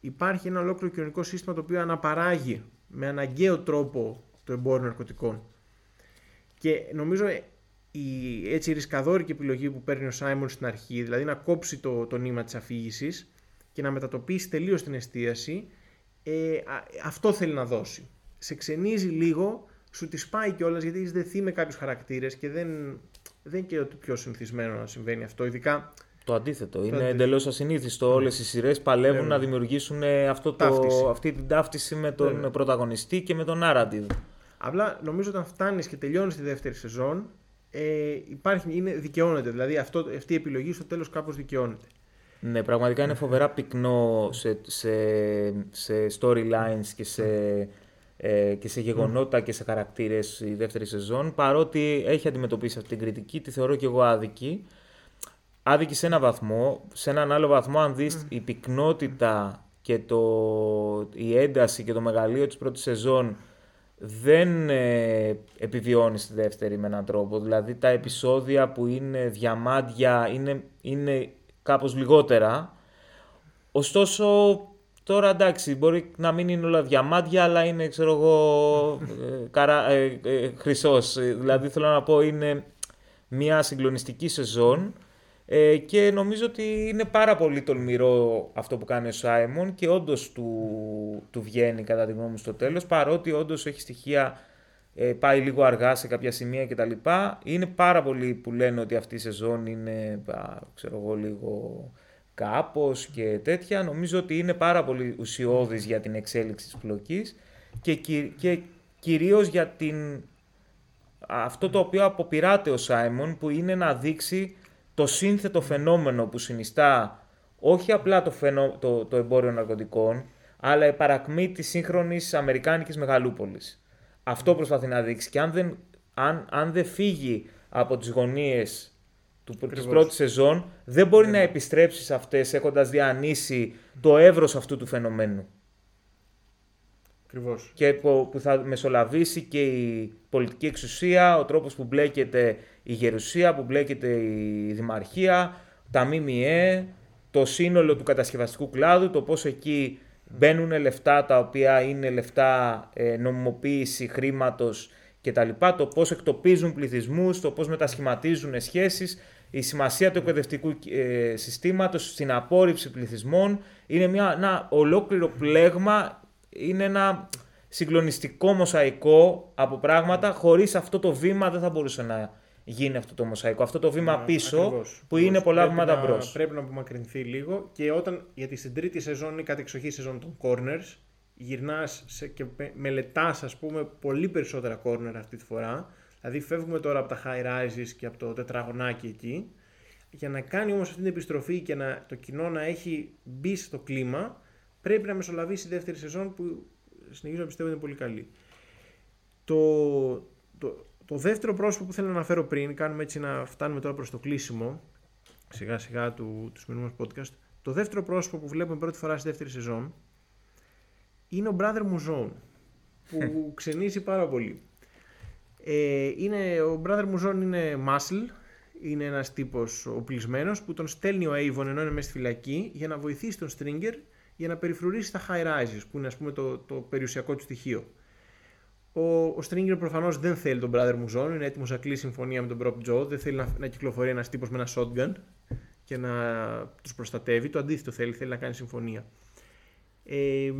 υπάρχει ένα ολόκληρο κοινωνικό σύστημα το οποίο αναπαράγει με αναγκαίο τρόπο το εμπόριο ναρκωτικών. Και νομίζω ε, η έτσι ρισκαδόρικη επιλογή που παίρνει ο Σάιμον στην αρχή, δηλαδή να κόψει το, το νήμα της αφήγησης και να μετατοπίσει τελείως την εστίαση, ε, αυτό θέλει να δώσει. Σε ξενίζει λίγο, σου τη πάει κιόλας γιατί έχεις δεθεί με κάποιους χαρακτήρες και δεν, δεν είναι και το πιο συνηθισμένο να συμβαίνει αυτό. Ειδικά το αντίθετο. είναι εντελώς ασυνήθιστο. Ναι. Όλες οι σειρές παλεύουν ναι. να δημιουργήσουν αυτό το, αυτή την ταύτιση με τον ναι. πρωταγωνιστή και με τον narrative. Απλά νομίζω όταν φτάνεις και τελειώνεις τη δεύτερη σεζόν, ε, υπάρχει, είναι, δικαιώνεται. Δηλαδή αυτό, αυτή η επιλογή στο τέλος κάπως δικαιώνεται. Ναι, πραγματικά είναι φοβερά πυκνό σε, σε, σε storylines και σε, ε, και σε γεγονότα και σε χαρακτήρες η δεύτερη σεζόν. Παρότι έχει αντιμετωπίσει αυτή την κριτική, τη θεωρώ και εγώ άδικη. Άδικη σε ένα βαθμό. Σε έναν άλλο βαθμό, αν δεις η πυκνότητα και το, η ένταση και το μεγαλείο της πρώτης σεζόν δεν ε, επιβιώνεις στη δεύτερη με έναν τρόπο. Δηλαδή τα επεισόδια που είναι διαμάντια είναι, είναι κάπως λιγότερα. Ωστόσο Τώρα εντάξει, μπορεί να μην είναι όλα διαμάντια, αλλά είναι, ξέρω εγώ, ε, καρα, ε, ε, χρυσός. Δηλαδή, θέλω να πω, είναι μια συγκλονιστική σεζόν ε, και νομίζω ότι είναι πάρα πολύ τολμηρό αυτό που κάνει ο Σάιμον και όντως του, του βγαίνει κατά τη γνώμη μου στο τέλος, παρότι όντως έχει στοιχεία, ε, πάει λίγο αργά σε κάποια σημεία κτλ. Είναι πάρα πολλοί που λένε ότι αυτή η σεζόν είναι, ξέρω εγώ, λίγο κάπως και τέτοια. Νομίζω ότι είναι πάρα πολύ ουσιώδης για την εξέλιξη της πλοκής και, και κυρίως για την... αυτό το οποίο αποπειράται ο Σάιμον που είναι να δείξει το σύνθετο φαινόμενο που συνιστά όχι απλά το, φαινο... το, το εμπόριο ναρκωτικών αλλά η παρακμή της σύγχρονης Αμερικάνικης μεγαλούπολης. Αυτό προσπαθεί να δείξει και αν δεν, αν, αν δεν φύγει από τις γωνίες του, της πρώτης σεζόν, δεν μπορεί ναι. να επιστρέψει σε αυτές έχοντας διανύσει το εύρος αυτού του φαινομένου. Ακριβώς. Και που, θα μεσολαβήσει και η πολιτική εξουσία, ο τρόπος που μπλέκεται η γερουσία, που μπλέκεται η δημαρχία, τα ΜΜΕ, το σύνολο του κατασκευαστικού κλάδου, το πώς εκεί μπαίνουν λεφτά τα οποία είναι λεφτά ε, νομιμοποίηση χρήματος κτλ. Το πώς εκτοπίζουν πληθυσμούς, το πώς μετασχηματίζουν σχέσεις η σημασία του εκπαιδευτικού ε, συστήματος στην απόρριψη πληθυσμών είναι μια, ένα ολόκληρο πλέγμα, είναι ένα συγκλονιστικό μοσαϊκό από πράγματα. Χωρίς αυτό το βήμα δεν θα μπορούσε να γίνει αυτό το μοσαϊκό. Αυτό το βήμα πίσω που είναι πολλά βήματα μπρος. Πρέπει να απομακρυνθεί λίγο και όταν, γιατί στην τρίτη σεζόν είναι κατεξοχή σεζόν των corners, γυρνάς και μελετάς, ας πούμε, πολύ περισσότερα corner αυτή τη φορά. Δηλαδή φεύγουμε τώρα από τα high rises και από το τετραγωνάκι εκεί. Για να κάνει όμως αυτή την επιστροφή και να, το κοινό να έχει μπει στο κλίμα, πρέπει να μεσολαβήσει η δεύτερη σεζόν που συνεχίζω να πιστεύω είναι πολύ καλή. Το, το, το δεύτερο πρόσωπο που θέλω να αναφέρω πριν, κάνουμε έτσι να φτάνουμε τώρα προς το κλείσιμο, σιγά σιγά του, του σημερινού podcast, το δεύτερο πρόσωπο που βλέπουμε πρώτη φορά στη δεύτερη σεζόν είναι ο Brother Muzon, που ξενίζει πάρα πολύ. Ε, είναι, ο brother Μουζόν είναι muscle, είναι ένας τύπος οπλισμένος που τον στέλνει ο Avon ενώ είναι μέσα στη φυλακή για να βοηθήσει τον Stringer για να περιφρουρήσει τα high rises που είναι ας πούμε το, το περιουσιακό του στοιχείο. Ο, ο Stringer προφανώς δεν θέλει τον brother Μουζόν, είναι έτοιμος να κλείσει συμφωνία με τον Brock Joe, δεν θέλει να, να κυκλοφορεί ένας τύπος με ένα shotgun και να τους προστατεύει, το αντίθετο θέλει, θέλει να κάνει συμφωνία. Ε,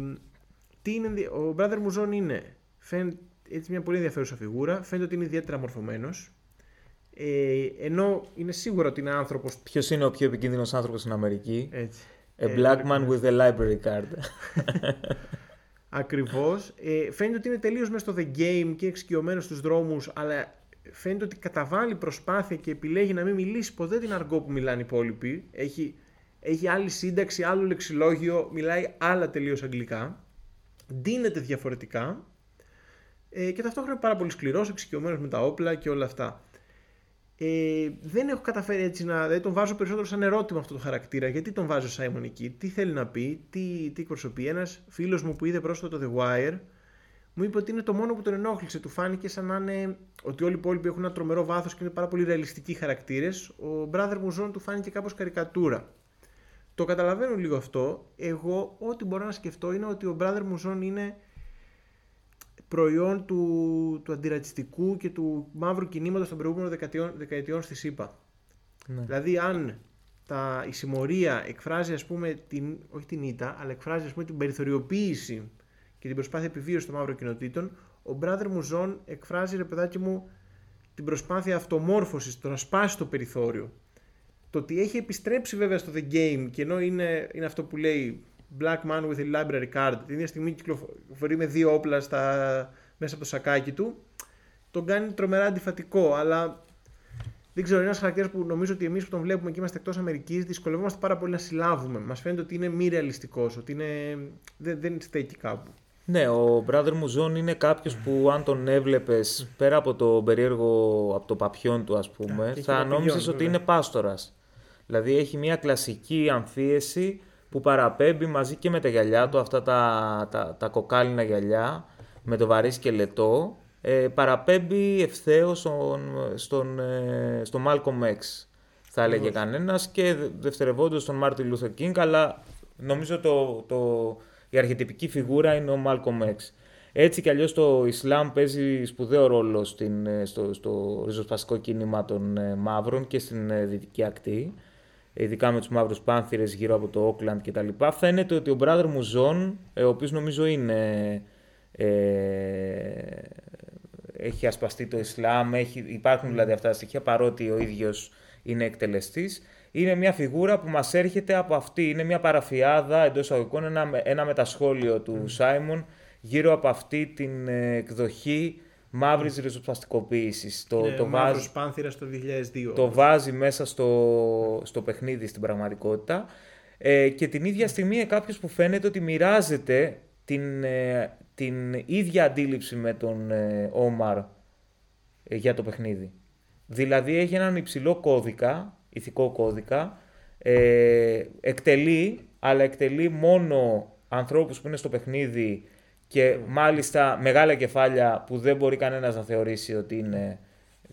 τι είναι, ο brother Μουζόν είναι, φαίνεται έτσι μια πολύ ενδιαφέρουσα φιγούρα. Φαίνεται ότι είναι ιδιαίτερα μορφωμένος. Ε, ενώ είναι σίγουρο ότι είναι άνθρωπο. Ποιος είναι ο πιο επικίνδυνος άνθρωπος στην Αμερική, έτσι. A ε, black man with a library card. Ακριβώς. Ε, φαίνεται ότι είναι τελείως μέσα στο The Game και εξοικειωμένος στους δρόμους, αλλά φαίνεται ότι καταβάλει προσπάθεια και επιλέγει να μην μιλήσει ποτέ την αργό που μιλάνε οι υπόλοιποι. Έχει, έχει άλλη σύνταξη, άλλο λεξιλόγιο, μιλάει άλλα τελείως αγγλικά. Ντύνεται διαφορετικά ε, και ταυτόχρονα πάρα πολύ σκληρός, εξοικειωμένος με τα όπλα και όλα αυτά. Ε, δεν έχω καταφέρει έτσι να. Δηλαδή τον βάζω περισσότερο σαν ερώτημα αυτό το χαρακτήρα. Γιατί τον βάζω Σάιμον εκεί, τι θέλει να πει, τι, τι εκπροσωπεί; Ένας φίλος μου που είδε πρόσφατα το The Wire μου είπε ότι είναι το μόνο που τον ενόχλησε. Του φάνηκε σαν να είναι ότι όλοι οι υπόλοιποι έχουν ένα τρομερό βάθος και είναι πάρα πολύ ρεαλιστικοί χαρακτήρες. Ο Brother Muzon του φάνηκε κάπως καρικατούρα. Το καταλαβαίνω λίγο αυτό. Εγώ, ό,τι μπορώ να σκεφτώ είναι ότι ο Brother Muzon είναι προϊόν του, του αντιρατσιστικού και του μαύρου κινήματος των προηγούμενων δεκαετιών, δεκαετιών στη ΣΥΠΑ. Ναι. Δηλαδή αν τα, η συμμορία εκφράζει ας πούμε την, όχι την ήττα, αλλά εκφράζει ας πούμε την περιθωριοποίηση και την προσπάθεια επιβίωσης των μαύρων κοινοτήτων, ο Brother Μουζόν εκφράζει ρε παιδάκι μου την προσπάθεια αυτομόρφωσης, το να σπάσει το περιθώριο. Το ότι έχει επιστρέψει βέβαια στο The Game και ενώ είναι, είναι αυτό που λέει Black Man with a Library Card, την ίδια στιγμή κυκλοφορεί με δύο όπλα στα, μέσα από το σακάκι του, τον κάνει τρομερά αντιφατικό. Αλλά δεν ξέρω, είναι ένας χαρακτήρας που νομίζω ότι εμείς που τον βλέπουμε και είμαστε εκτός Αμερικής δυσκολευόμαστε πάρα πολύ να συλλάβουμε. Μας φαίνεται ότι είναι μη ρεαλιστικός, ότι είναι... δεν, δεν στέκει κάπου. Ναι, ο Brother Muzon είναι κάποιος που αν τον έβλεπες πέρα από το περίεργο, από το παπιόν του, ας πούμε, θα νόμιζες ότι είναι πάστορας. Δηλαδή έχει μια κλασική αμφίεση που παραπέμπει μαζί και με τα γυαλιά του, αυτά τα, τα, τα κοκάλινα γυαλιά, με το βαρύ σκελετό, ε, παραπέμπει ευθέως στον, στον, ε, στον Malcolm X, θα έλεγε κανένας, και δευτερευόντως τον Μάρτιν Λούθερ Κίνγκ, αλλά νομίζω το, το, η αρχετυπική φιγούρα είναι ο Malcolm X. Έτσι κι αλλιώς το Ισλάμ παίζει σπουδαίο ρόλο στην, ε, στο, στο ριζοσπαστικό κίνημα των ε, μαύρων και στην ε, δυτική ακτή, ειδικά με τους μαύρους πάνθυρες γύρω από το Όκλαντ κτλ. Φαίνεται ότι ο brother μου Ζων, ο οποίος νομίζω είναι... έχει ασπαστεί το Ισλάμ, έχει, υπάρχουν δηλαδή αυτά τα στοιχεία παρότι ο ίδιος είναι εκτελεστής. Είναι μια φιγούρα που μας έρχεται από αυτή, είναι μια παραφιάδα εντός αγωγικών, ένα, ένα μετασχόλιο του Σάιμον γύρω από αυτή την ε, εκδοχή μαύρης mm. ριζοσπαστικοποίησης. Το, το βάζει, το 2002. Το βάζει μέσα στο, στο παιχνίδι στην πραγματικότητα. Ε, και την ίδια στιγμή κάποιος που φαίνεται ότι μοιράζεται την, ε, την ίδια αντίληψη με τον ε, Όμαρ για το παιχνίδι. Δηλαδή έχει έναν υψηλό κώδικα, ηθικό κώδικα, εκτελεί, αλλά εκτελεί μόνο ανθρώπους που είναι στο παιχνίδι και μάλιστα μεγάλα κεφάλια που δεν μπορεί κανένας να θεωρήσει ότι είναι,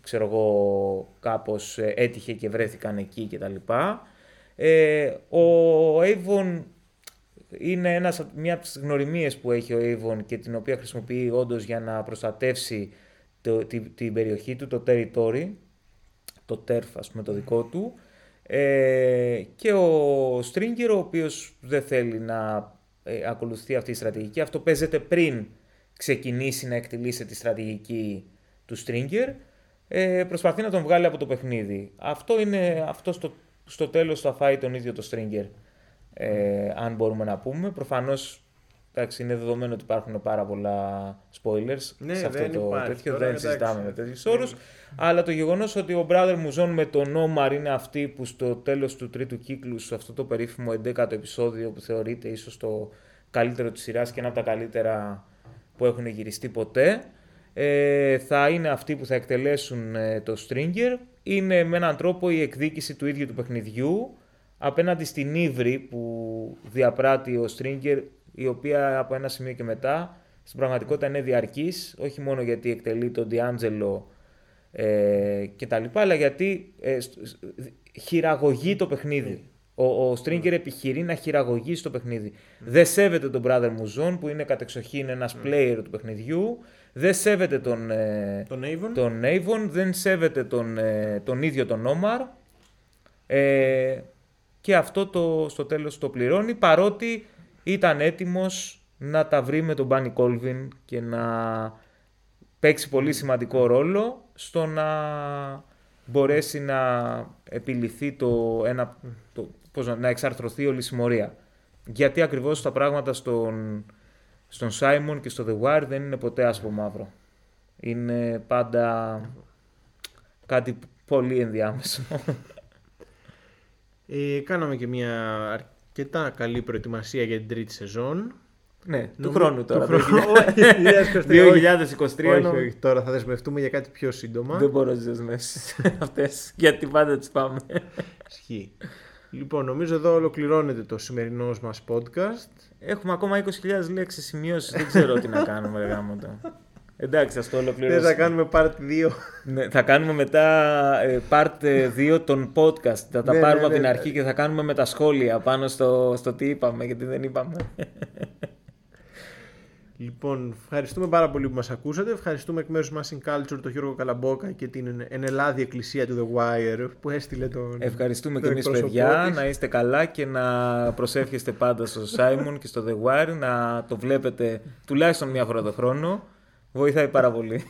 ξέρω εγώ, κάπως ε, έτυχε και βρέθηκαν εκεί κτλ. Ε, ο Avon είναι ένας, μια από τις γνωριμίες που έχει ο Avon και την οποία χρησιμοποιεί όντως για να προστατεύσει το, την, την περιοχή του, το territory, το turf ας πούμε το δικό του. Ε, και ο Stringer ο οποίος δεν θέλει να ε, ακολουθεί αυτή η στρατηγική. Αυτό παίζεται πριν ξεκινήσει να εκτελήσει τη στρατηγική του Stringer. Ε, προσπαθεί να τον βγάλει από το παιχνίδι. Αυτό, είναι, αυτό στο, στο τέλος θα φάει τον ίδιο το Stringer. Ε, αν μπορούμε να πούμε. Προφανώς Εντάξει, είναι δεδομένο ότι υπάρχουν πάρα πολλά spoilers ναι, σε αυτό το υπάρχει, τέτοιο. Δεν συζητάμε με τέτοιους όρους. Αλλά το γεγονός ότι ο Brother Muzon με τον Όμαρ είναι αυτοί που στο τέλος του τρίτου κύκλου, σε αυτό το περίφημο 11ο επεισόδιο που θεωρείται ίσως το καλύτερο της σειράς και ένα από τα καλύτερα που έχουν γυριστεί ποτέ. Ε, θα είναι αυτοί που θα εκτελέσουν ε, το Stringer. Είναι με έναν τρόπο η εκδίκηση του ίδιου του παιχνιδιού απέναντι στην ύβρη που διαπράττει ο Stringer η οποία από ένα σημείο και μετά στην πραγματικότητα είναι διαρκής, όχι μόνο γιατί εκτελεί τον Διάντζελο ε, και τα λοιπά, αλλά γιατί ε, χειραγωγεί το παιχνίδι. Ο, ο Stringer επιχειρεί να χειραγωγήσει το παιχνίδι. Δεν σέβεται τον brother Muzon που είναι κατεξοχήν ένας player του παιχνιδιού. Δεν σέβεται τον, ε, τον, Avon. τον Avon. Δεν σέβεται τον, ε, τον ίδιο τον Omar. Ε, και αυτό το, στο τέλος το πληρώνει παρότι ήταν έτοιμος να τα βρει με τον Μπάνι Κόλβιν και να παίξει πολύ σημαντικό ρόλο στο να μπορέσει να επιληθεί το ένα, το, πώς να, να εξαρθρωθεί όλη η συμμορία. Γιατί ακριβώς τα πράγματα στον, στον Simon και στο The Wire δεν είναι ποτέ άσπρο μαύρο. Είναι πάντα κάτι πολύ ενδιάμεσο. Ε, κάναμε και μια αρκετά καλή προετοιμασία για την τρίτη σεζόν. Ναι, του χρόνου τώρα. Του χρόνου. 2023. Όχι, όχι, τώρα θα δεσμευτούμε για κάτι πιο σύντομα. Δεν μπορώ να τι δεσμεύσει αυτές. Γιατί πάντα τις πάμε. Ισχύει. Λοιπόν, νομίζω εδώ ολοκληρώνεται το σημερινό μας podcast. Έχουμε ακόμα 20.000 λέξεις σημειώσεις. Δεν ξέρω τι να κάνουμε, γάμοντα. Εντάξει, ας το ολοκληρώσουμε. Δεν θα κάνουμε part 2. Ναι, θα κάνουμε μετά ε, part 2 των podcast. Θα τα Ναι, πάρουμε ναι, από την ναι. αρχή και θα κάνουμε με τα σχόλια πάνω στο, στο τι είπαμε, γιατί δεν είπαμε. Λοιπόν, ευχαριστούμε πάρα πολύ που μας ακούσατε. Ευχαριστούμε εκ μέρους μας in Culture τον Γιώργο Καλαμπόκα και την ενελάδη εκκλησία του The Wire που έστειλε τον Ευχαριστούμε και τον εμείς εκπρόσωπό παιδιά, της. να είστε καλά και να προσεύχεστε πάντα στο Simon και στο The Wire, να το βλέπετε τουλάχιστον μία φορά το χρόνο. Βοηθάει πάρα πολύ.